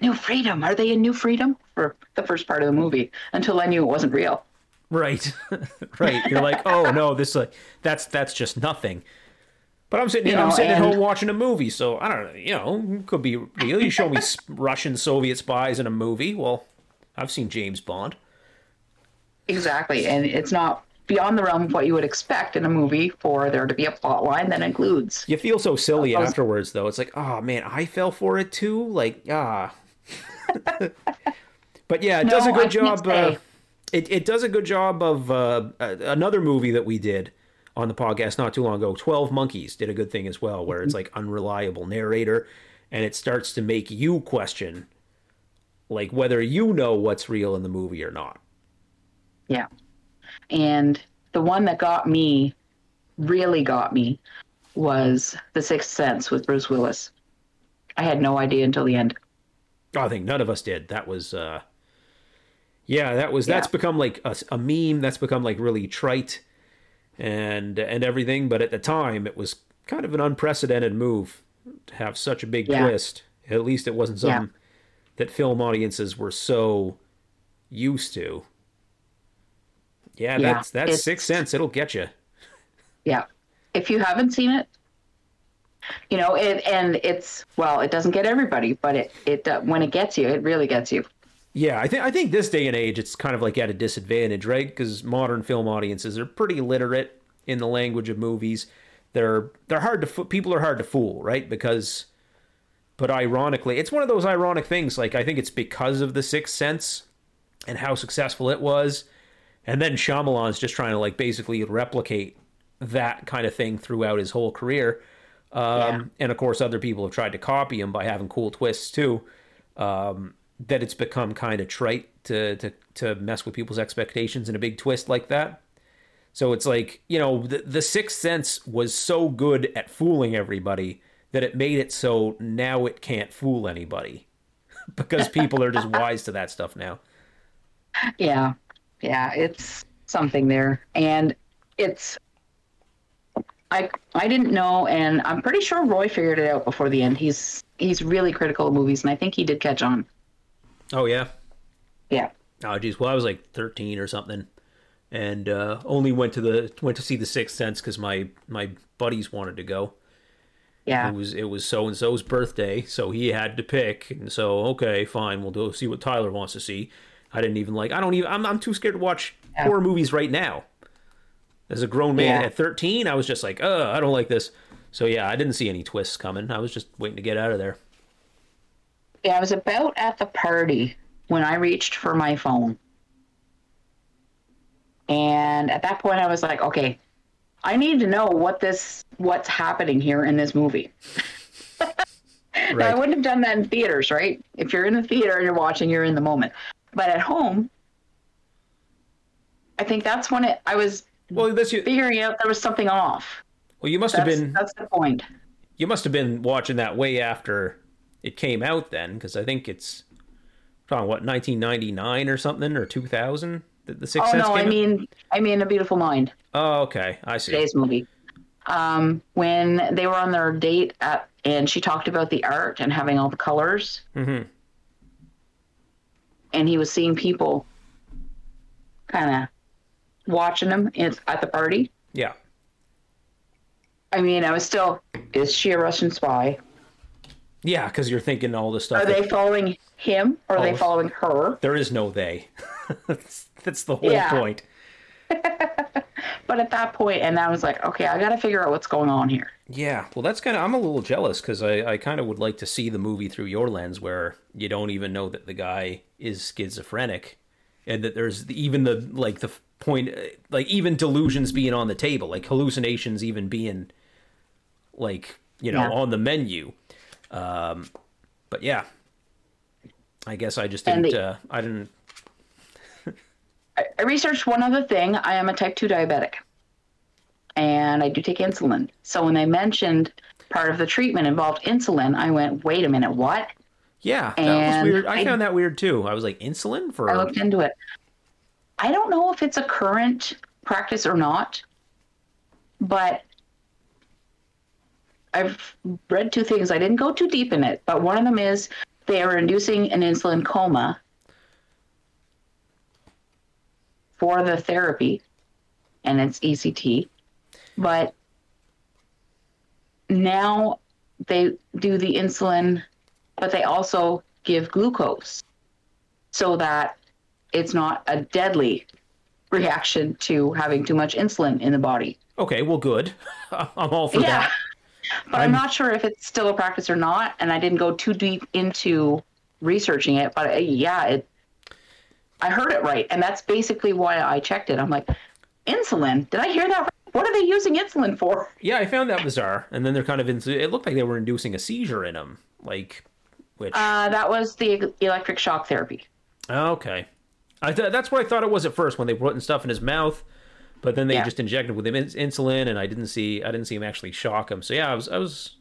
New Freedom, are they in New Freedom? For the first part of the movie, until I knew it wasn't real. Right, right. You're like, oh no, this like that's that's just nothing. But I'm sitting, You I'm know, sitting at home watching a movie, so I don't know. You know, could be real. You show me Russian Soviet spies in a movie. Well, I've seen James Bond. Exactly. And it's not beyond the realm of what you would expect in a movie for there to be a plot line that includes. You feel so silly was- afterwards, though. It's like, oh man, I fell for it too. Like, ah. but yeah, it does a No, I good job. Uh, it it does a good job of uh, uh, another movie that we did on the podcast not too long ago. Twelve Monkeys did a good thing as well, where it's like unreliable narrator, and it starts to make you question, like whether you know what's real in the movie or not. Yeah. And the one that got me, really got me, was The Sixth Sense with Bruce Willis. I had no idea until the end. I think none of us did. That was, uh, yeah, that was that's become like a, a meme. That's become like really trite and and everything. But at the time, it was kind of an unprecedented move to have such a big Yeah. twist. At least it wasn't Yeah. That film audiences were so used to. Yeah, Yeah, that's that's Sixth Sense. It'll get you. Yeah. If you haven't seen it, you know, it and it's well, it doesn't get everybody, but it it uh, when it gets you, it really gets you. Yeah, I think I think this day and age, it's kind of like at a disadvantage, right? Because modern film audiences are pretty literate in the language of movies. They're they're hard to people are hard to fool, right? Because, but ironically, it's one of those ironic things. Like I think it's because of the Sixth Sense and how successful it was, and then Shyamalan's just trying to like basically replicate that kind of thing throughout his whole career. Um, Yeah. And of course, other people have tried to copy him by having cool twists too. Um, that it's become kind of trite to, to to mess with people's expectations in a big twist like that. So it's like you know the the Sixth Sense was so good at fooling everybody that it made it so now it can't fool anybody because people are just wise to that stuff now. Yeah, yeah, it's something there, and it's. I I didn't know, and I'm pretty sure Roy figured it out before the end. He's he's really critical of movies, and I think he did catch on. Oh yeah. Yeah. Oh geez, well I was like 13 or something, and uh, only went to the went to see the Sixth Sense because my my buddies wanted to go. Yeah. It was it was so and so's birthday, so he had to pick, and so okay, fine, we'll go see what Tyler wants to see. I didn't even like. I don't even. I'm I'm too scared to watch Yeah. horror movies right now. As a grown man Yeah. at 13, I was just like, oh, I don't like this. So yeah, I didn't see any twists coming. I was just waiting to get out of there. Yeah, I was about at the party when I reached for my phone. And at that point I was like, okay, I need to know what this what's happening here in this movie. Now, I wouldn't have done that in theaters, right? If you're in the theater and you're watching, you're in the moment. But at home, I think that's when it I was Well, that's you. figuring out there was something off. Well, you must have been that's the point. you must have been watching that way after it came out then, because I think it's talking what 1999 or something or 2000. The, the Sixth Oh Sense no, I out? mean I mean a beautiful mind. Oh, okay, I see. today's movie. Um, when they were on their date at, and she talked about the art and having all the colors, Mm hmm and he was seeing people kind of watching him in, at the party. Yeah. I mean, I was still, is she a Russian spy? Yeah, because you're thinking all this stuff. Are they following him or are Oh. they following her? There is no they. that's, that's the whole Yeah. point. But at that point, and I was like, okay, I got to figure out what's going on here. Yeah, well, that's kind of. I'm a little jealous because I, I kind of would like to see the movie through your lens, where you don't even know that the guy is schizophrenic, and that there's even the like the point, like even delusions being on the table, like hallucinations even being, like you know, Yeah. on the menu. Um, but yeah, I guess I just didn't. the- uh, I didn't. I, researched one other thing. I am a type 2 diabetic and I do take insulin. So when they mentioned part of the treatment involved insulin, I went, wait a minute, what? Yeah, that was And weird. I, I- found that weird too. I was like, insulin for. I looked into it. I don't know if it's a current practice or not, but I've read two things. I didn't go too deep in it, but one of them is they are inducing an insulin coma for the therapy, and it's ECT. But now they do the insulin, but they also give glucose so that it's not a deadly reaction to having too much insulin in the body. Okay, well, good. I'm all for Yeah. that. But I'm, I'm- not sure if it's still a practice or not, and I didn't go too deep into researching it. But uh, yeah, it. I heard it right, and that's basically why I checked it. I'm like, insulin? Did I hear that? Right? What are they using insulin for? Yeah, I found that bizarre. And then they're kind of in, it looked like they were inducing a seizure in him, like which Uh, that was the electric shock therapy. okay. I th- that's what I thought it was at first when they were putting stuff in his mouth, but then they Yeah. just injected with him ins- insulin, and I didn't see I didn't see him actually shock him. So yeah, I was I was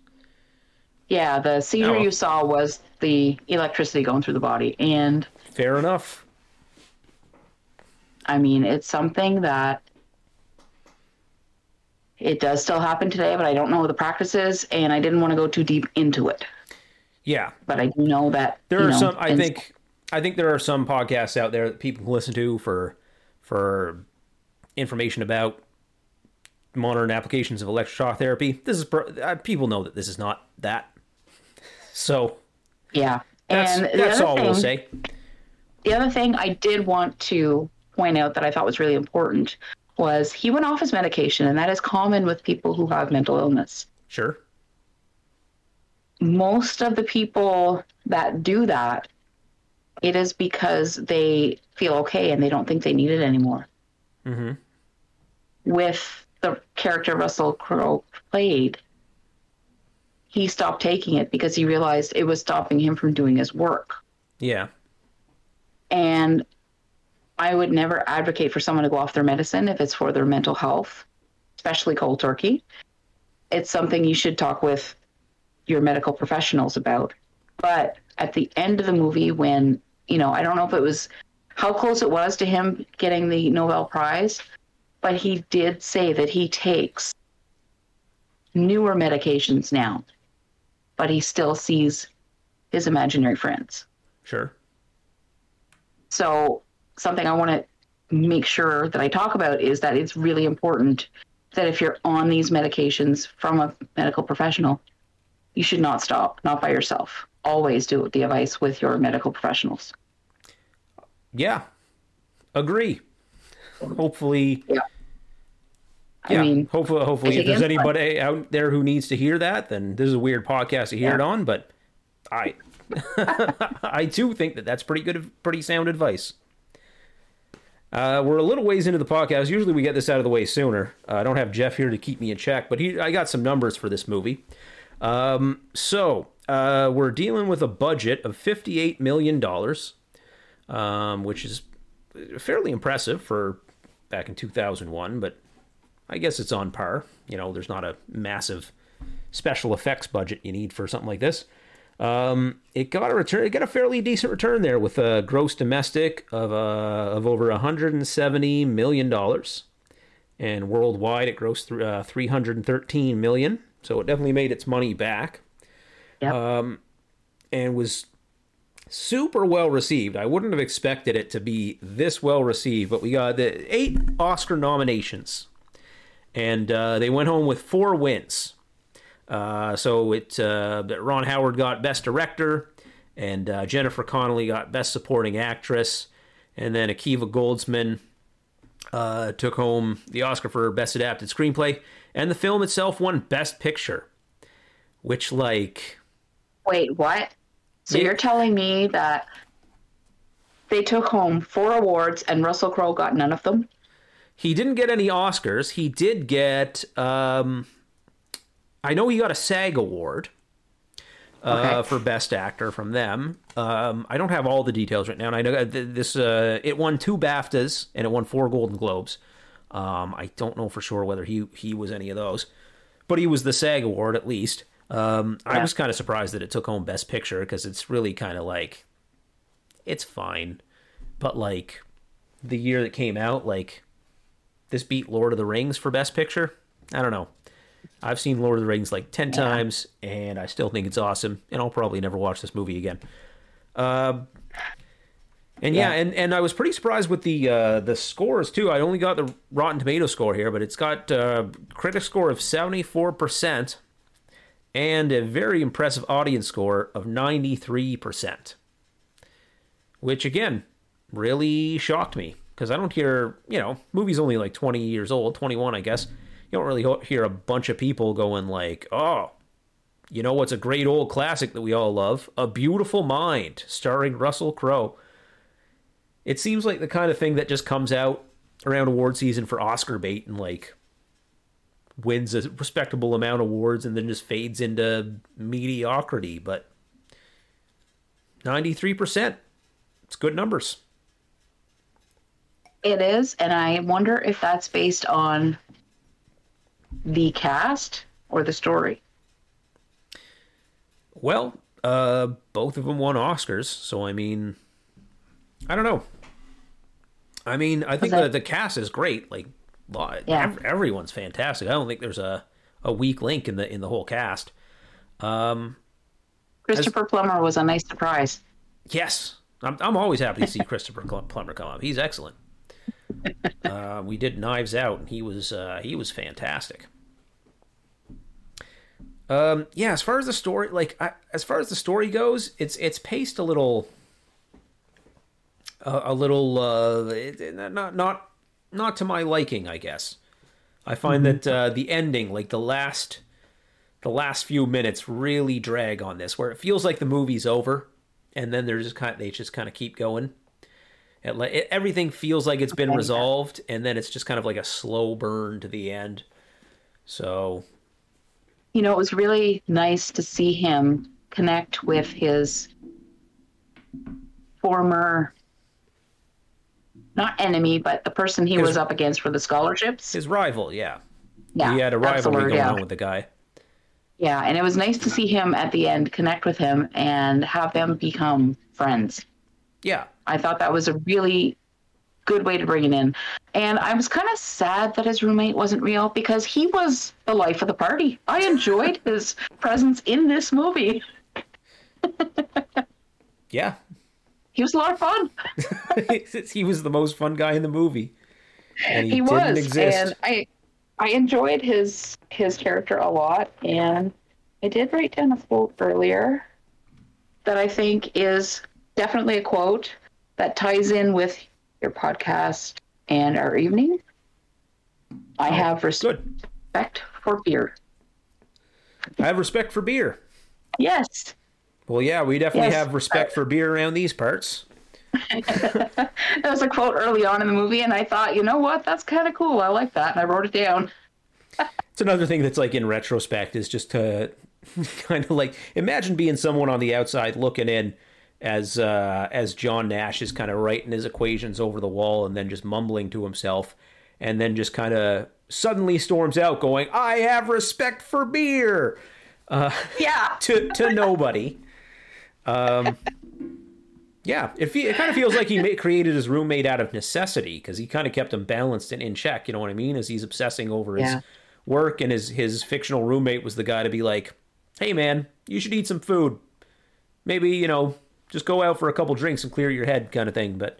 Yeah, the seizure Oh. you saw was the electricity going through the body, and fair enough. I mean, it's something that it does still happen today, but I don't know what the practice is, and I didn't want to go too deep into it. Yeah, But I do know that there are know, some. I think I think there are some podcasts out there that people can listen to for for information about modern applications of electroshock therapy. This is uh, people know that this is not that. So yeah. that's and that's all thing, we'll say. The other thing I did want to point out that I thought was really important was he went off his medication, and that is common with people who have mental illness. Sure. most of the people that do that, it is because they feel okay and they don't think they need it anymore. hmm With the character Russell Crowe played, he stopped taking it because he realized it was stopping him from doing his work. Yeah. And I would never advocate for someone to go off their medicine if it's for their mental health, especially cold turkey. It's something you should talk with your medical professionals about. But at the end of the movie when you know I don't know if it was how close it was to him getting the Nobel Prize, but he did say that he takes newer medications now, but he still sees his imaginary friends. Sure. So something I want to make sure that I talk about is that it's really important that if you're on these medications from a medical professional, you should not stop, not by yourself. Always do the advice with your medical professionals. Yeah. Agree. Hopefully. Yeah. I mean, hopefully, hopefully, if there's anybody out there who needs to hear that, then this is a weird podcast to hear Yeah. it on. But I, I too think that that's pretty good, pretty sound advice. Uh, we're a little ways into the podcast. Usually, we get this out of the way sooner. Uh, I don't have Jeff here to keep me in check, but he, I got some numbers for this movie. Um, so uh, we're dealing with a budget of fifty-eight million dollars, um, which is fairly impressive for back in two thousand one, but I guess it's on par. You know, there's not a massive special effects budget you need for something like this. Um, it got a return. It got a fairly decent return there with a gross domestic of uh, of over 170 million dollars, and worldwide it grossed th- uh, 313 million. So it definitely made its money back, Yep. and was super well received. I wouldn't have expected it to be this well received, but we got the eight Oscar nominations, and uh, they went home with four wins. Uh, so it uh, Ron Howard got Best Director, and uh, Jennifer Connelly got Best Supporting Actress, and then Akiva Goldsman uh, took home the Oscar for Best Adapted Screenplay, and the film itself won Best Picture, which like Wait, what? So Yeah. you're telling me that they took home four awards and Russell Crowe got none of them? He didn't get any Oscars. He did get. Um, I know he got a SAG award uh, Okay. for Best Actor from them. Um, I don't have all the details right now, and I know this. Uh, it won two BAFTAs and it won four Golden Globes. Um, I don't know for sure whether he he was any of those, but he was the SAG award at least. Um, I was kind of surprised that it took home Best Picture because it's really kind of like, it's fine, but like, the year that came out, like this beat Lord of the Rings for Best Picture. I don't know. I've seen Lord of the Rings like 10 times, and I still think it's awesome, and I'll probably never watch this movie again. Um, and yeah, Yeah. and, and I was pretty surprised with the uh, the scores too. I only got the Rotten Tomato score here, but it's got uh, critic score of 74% and a very impressive audience score of 93%. Which again, really shocked me because I don't hear, you know, movies only like 20 years old, 21, I guess. You don't really hear a bunch of people going like, "Oh, you know what's a great old classic that we all love? A Beautiful Mind, starring Russell Crowe." It seems like the kind of thing that just comes out around award season for Oscar bait and like wins a respectable amount of awards and then just fades into mediocrity, but 93%. It's good numbers. It is, and I wonder if that's based on the cast or the story. Well, uh, both of them won Oscars, so I mean, I don't know. I mean, I think that- the the cast is great. Like, Yeah. ev- everyone's fantastic. I don't think there's a, a weak link in the in the whole cast. Um, Christopher Plummer was a nice surprise. yes, I'm I'm always happy to see Christopher Plummer come up. He's excellent. uh, we did Knives Out, and he was uh, he was fantastic. Um, yeah, as far as the story, like I, as far as the story goes, it's it's paced a little, a, a little, uh, not not not to my liking, I guess. I find that uh, the ending, like the last, the last few minutes, really drag on this, where it feels like the movie's over, and then they're just kind of, they just kind of keep going. It, it, everything feels like it's been resolved, and then it's just kind of like a slow burn to the end. So You know, it was really nice to see him connect with his former, not enemy, but the person he His- was up against for the scholarships. his rival, yeah, yeah, he had a rivalry going yeah. on with the guy. Yeah, and it was nice to see him at the end connect with him and have them become friends. Yeah. I thought that was a really good way to bring it in. And I was kind of sad that his roommate wasn't real because he was the life of the party. I enjoyed his presence in this movie. Yeah. He was a lot of fun. he was the most fun guy in the movie. And he, He, didn't was, exist. and I I enjoyed his his character a lot. And I did write down a quote earlier that I think is definitely a quote that ties in with your podcast and our evening. I oh, have respect Good. for beer. I have respect for beer. Yes. Well, yeah, we definitely Yes. have respect for beer around these parts. That was a quote early on in the movie, and I thought, you know what? That's kind of cool. I like that. And I wrote it down. It's another thing that's like in retrospect is just to kind of like imagine being someone on the outside looking in as uh, as John Nash is kind of writing his equations over the wall and then just mumbling to himself and then just kind of suddenly storms out going, "I have respect for beer." Uh, Yeah. to to nobody. Um, yeah, it fe- it kind of feels like he ma- created his roommate out of necessity because he kind of kept him balanced and in check. You know what I mean? As he's obsessing over his Yeah. work, and his his fictional roommate was the guy to be like, "Hey, man, you should eat some food. Maybe you know, just go out for a couple drinks and clear your head, kind of thing." But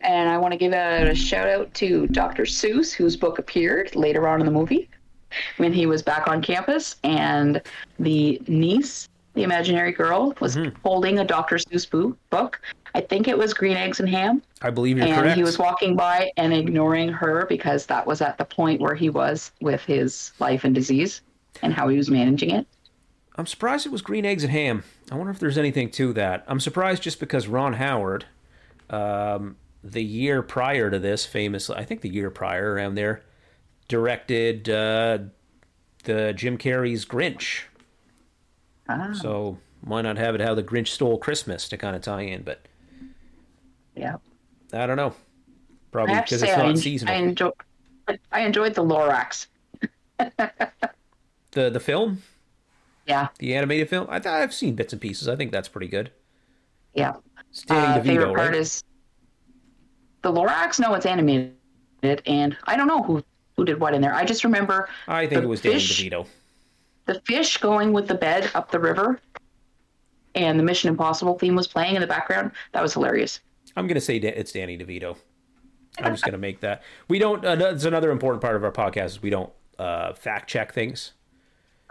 And I want to give a shout out to Dr. Seuss, whose book appeared later on in the movie when he was back on campus. And the niece, the imaginary girl, was holding a Dr. Seuss boo- book. I think it was Green Eggs and Ham. I believe you're correct. and correct. he was walking by and ignoring her because that was at the point where he was with his life and disease and how he was managing it. I'm surprised it was green eggs and ham. I wonder if there's anything to that. I'm surprised just because Ron Howard, um, the year prior to this, famously, I think the year prior around there, directed uh, the Jim Carrey's Grinch. Ah, So why not have it how the Grinch stole Christmas to kind of tie in? But yeah. I don't know. Probably because it's I, not en- seasonal. I, enjoy, I enjoyed the Lorax. The the film, Yeah, the animated film, I th- I've seen bits and pieces. I think that's pretty good. yeah. It's Danny uh, favorite part right? is the Lorax. No, it's animated, and I don't know who who did what in there. I just remember I think it was fish- Danny DeVito. The fish going with the bed up the river, and the Mission Impossible theme was playing in the background. That was hilarious. I'm gonna say it's Danny DeVito. I'm just gonna make that. We don't. Uh, that's another important part of our podcast. Is we don't uh, fact check things,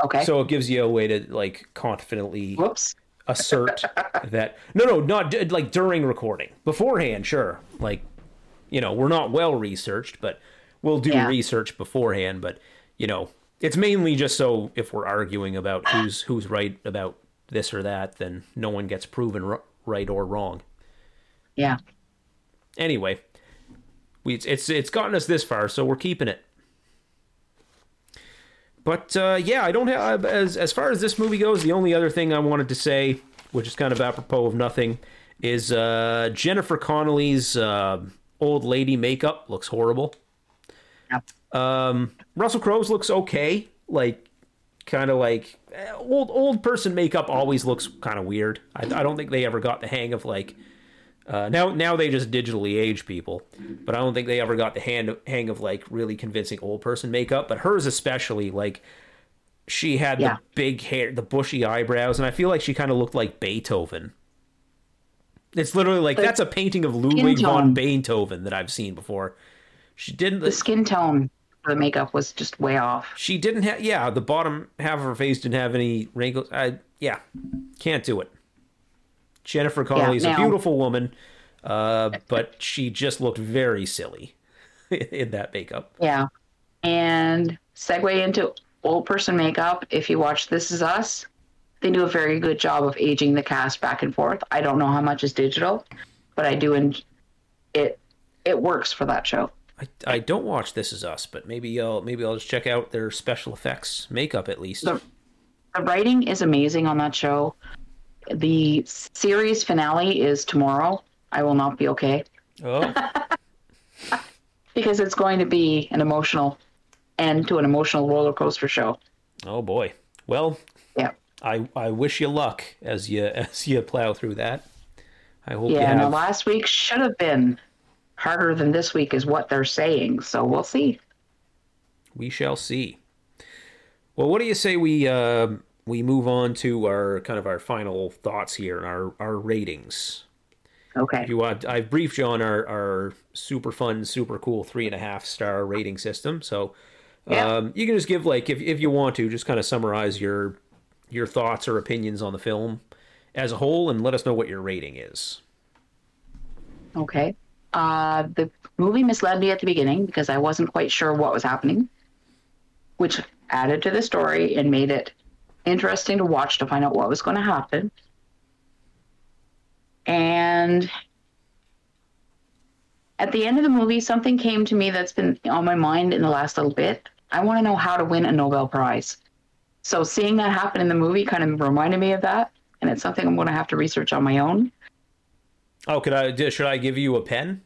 Okay. so it gives you a way to like confidently Whoops. assert that. No, no, not like during recording. Beforehand, sure. Like, you know, we're not well researched, but we'll do Yeah. research beforehand. But you know, it's mainly just so if we're arguing about who's who's right about this or that, then no one gets proven r- right or wrong. Yeah. anyway, we it's, it's it's gotten us this far, so we're keeping it. But uh, yeah, I don't have as as far as this movie goes. The only other thing I wanted to say, which is kind of apropos of nothing, is uh, Jennifer Connelly's uh, old lady makeup looks horrible. Yeah. Um, Russell Crowe's looks okay, like kind of like eh, old old person makeup always looks kind of weird. I, I don't think they ever got the hang of like uh, now, now they just digitally age people, but I don't think they ever got the hand, hang of like really convincing old person makeup. But hers especially, like she had Yeah. the big hair, the bushy eyebrows, and I feel like she kind of looked like Beethoven. It's literally like The that's a painting of Ludwig von. Beethoven that I've seen before. She didn't. The skin tone the makeup was just way off. She didn't have. Yeah, the bottom half of her face didn't have any wrinkles. I yeah, can't do it. Jennifer Connelly is a beautiful woman, uh, but she just looked very silly in that makeup. Yeah. And segue into old person makeup. If you watch This Is Us, they do a very good job of aging the cast back and forth. I don't know how much is digital, but I do, and it it works for that show. I, I don't watch This Is Us, but maybe I'll maybe I'll just check out their special effects makeup at least. The- The writing is amazing on that show. The series finale is tomorrow. I will not be okay Oh, because it's going to be an emotional end to an emotional roller coaster show. Oh boy. Well, Yeah. I I wish you luck as you as you plow through that. I hope Yeah, have. no, last week should have been harder than this week, is what they're saying. So we'll see. We shall see. Well, what do you say we uh, we move on to our kind of our final thoughts here and our our ratings? Okay. If you want, I've briefed you on our, our super fun, super cool three and a half star rating system. So Yeah. um, you can just give like if if you want to, just kind of summarize your your thoughts or opinions on the film as a whole, and let us know what your rating is. Okay. Uh, the movie misled me at the beginning because I wasn't quite sure what was happening, which added to the story and made it interesting to watch to find out what was going to happen. And at the end of the movie, something came to me that's been on my mind in the last little bit. I want to know how to win a Nobel Prize. So seeing that happen in the movie kind of reminded me of that. And it's something I'm going to have to research on my own. Oh, could I? Should I give you a pen?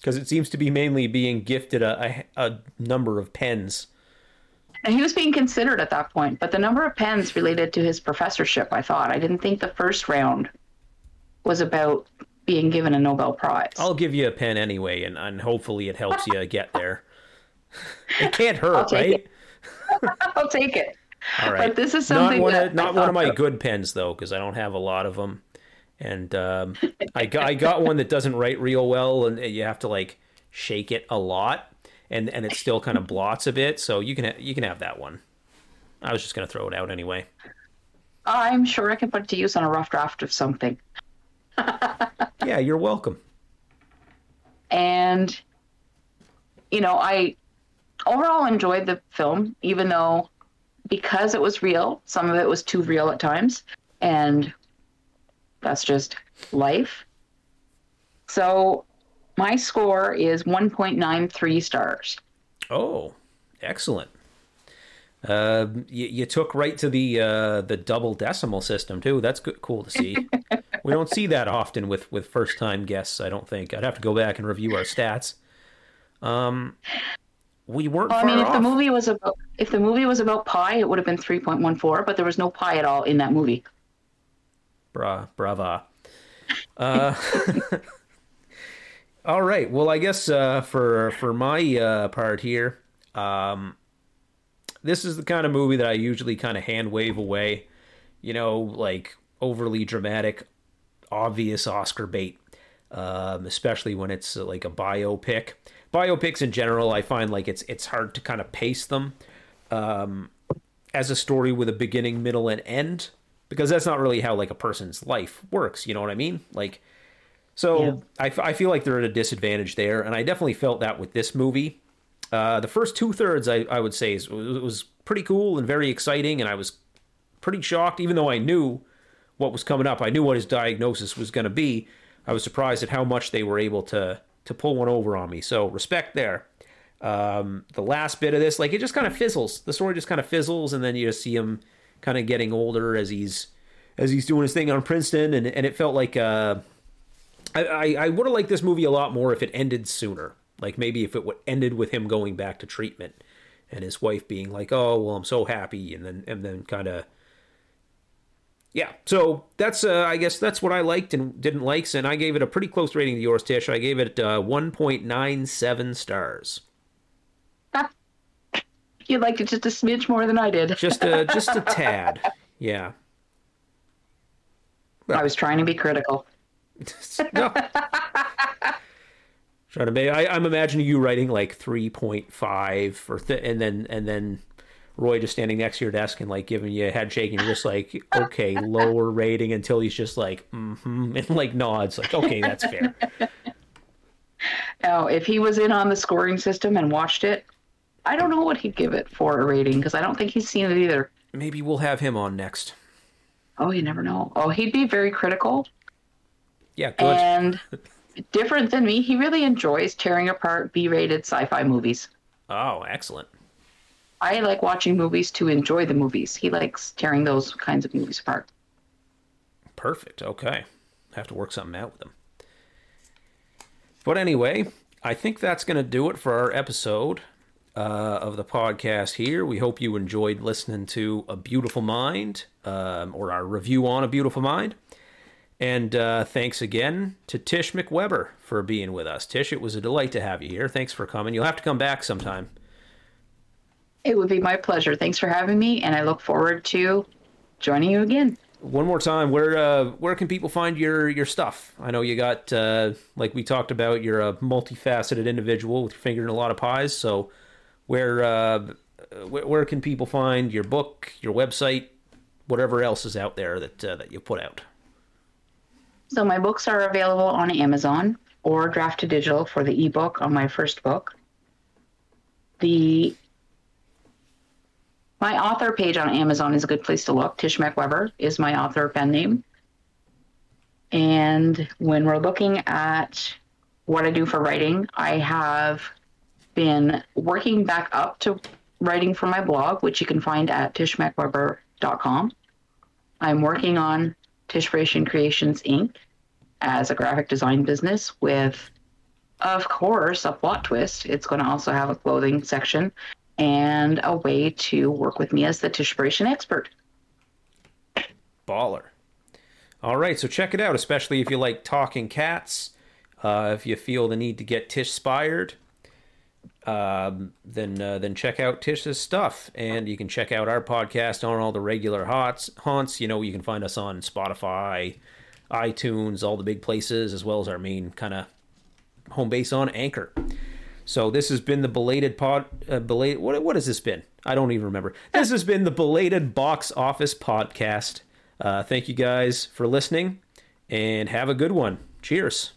Because it seems to be mainly being gifted a, a, a number of pens. And he was being considered at that point, but the number of pens related to his professorship, I thought. I didn't think the first round was about being given a Nobel Prize. I'll give you a pen anyway, and, and hopefully it helps you get there. It can't hurt, right? I'll take it. All right. But this is not something one that of, not one of my good pens though, because I don't have a lot of them, and um, I got I got one that doesn't write real well, and you have to like shake it a lot, and and it still kind of blots a bit. So you can ha- you can have that one. I was just gonna throw it out anyway. I'm sure I can put it to use on a rough draft of something. Yeah, you're welcome. And, you know, I overall enjoyed the film, even though because it was real, some of it was too real at times. And that's just life. So my score is 1.93 stars. Oh, excellent. Uh, you, you took right to the uh, the double decimal system too. That's good, cool to see. we don't see that often with with first time guests. I don't think. I'd have to go back and review our stats. Um, we weren't. Well, I mean, if off. the movie was about if the movie was about pie, it would have been 3.14, but there was no pie at all in that movie. Bra, brava. Uh, all right. Well, I guess uh, for for my uh, part here, um, this is the kind of movie that I usually kind of hand wave away. You know, like overly dramatic, obvious Oscar bait, um, especially when it's uh, like a biopic. Biopics in general, I find like it's it's hard to kind of pace them um, as a story with a beginning, middle, and end because that's not really how like a person's life works. You know what I mean? Like, so Yeah. I, f- I feel like they're at a disadvantage there, and I definitely felt that with this movie. Uh, the first two thirds, I, I would say, is, it was pretty cool and very exciting, and I was pretty shocked, even though I knew what was coming up. I knew what his diagnosis was going to be. I was surprised at how much they were able to to pull one over on me. So respect there. Um, the last bit of this, like it just kind of fizzles. The story just kind of fizzles, and then you just see him kind of getting older as he's as he's doing his thing on Princeton, and and it felt like uh, I I, I would have liked this movie a lot more if it ended sooner. Like maybe if it would ended with him going back to treatment, and his wife being like, "Oh well, I'm so happy," and then and then kind of. Yeah, so that's uh, I guess that's what I liked and didn't like, and I gave it a pretty close rating to yours, Tish. I gave it uh, 1.97 stars. You liked it just a smidge more than I did. just a just a tad yeah I was trying to be critical. no. trying to make I, i'm imagining you writing like 3.5 or th- and then and then roy just standing next to your desk and like giving you a head shake and you're just like okay lower rating until he's just like mm-hmm and like nods like okay that's fair Now, if he was in on the scoring system and watched it, I don't know what he'd give it for a rating because I don't think he's seen it either. maybe we'll have him on next Oh, you never know. Oh, he'd be very critical yeah good and different than me. He really enjoys tearing apart B-rated sci-fi movies. oh excellent I like watching movies to enjoy the movies. He likes tearing those kinds of movies apart. Perfect. Okay. Have to work something out with them. But anyway, I think that's going to do it for our episode. Uh, of the podcast here. We hope you enjoyed listening to A Beautiful Mind um, or our review on A Beautiful Mind. And uh, thanks again to Tish McWeber for being with us. Tish, it was a delight to have you here. Thanks for coming. You'll have to come back sometime. It would be my pleasure. Thanks for having me, and I look forward to joining you again. One more time, where uh, where can people find your your stuff? I know you got uh, like we talked about. You're a multifaceted individual with your finger in a lot of pies. So, where uh, where, can people find your book, your website, whatever else is out there that uh, that you put out? So my books are available on Amazon or Draft to Digital for the ebook on my first book. The my author page on Amazon is a good place to look. Tish McWeber is my author pen name. And when we're looking at what I do for writing, I have been working back up to writing for my blog, which you can find at tishmcweber.com. I'm working on Tishration Creations Inc. as a graphic design business with, of course, a plot twist. It's going to also have a clothing section and a way to work with me as the Tishration expert. Baller. All right, so check it out, especially if you like talking cats. Uh, if you feel the need to get Tish inspired, um, then uh, then check out Tish's stuff, and you can check out our podcast on all the regular haunts. Haunts, you know, you can find us on Spotify, iTunes, all the big places, as well as our main kind of home base on Anchor. So this has been the belated pod, uh, belated. What what has this been? I don't even remember. This has been the belated box office podcast. Uh, thank you guys for listening, and have a good one. Cheers.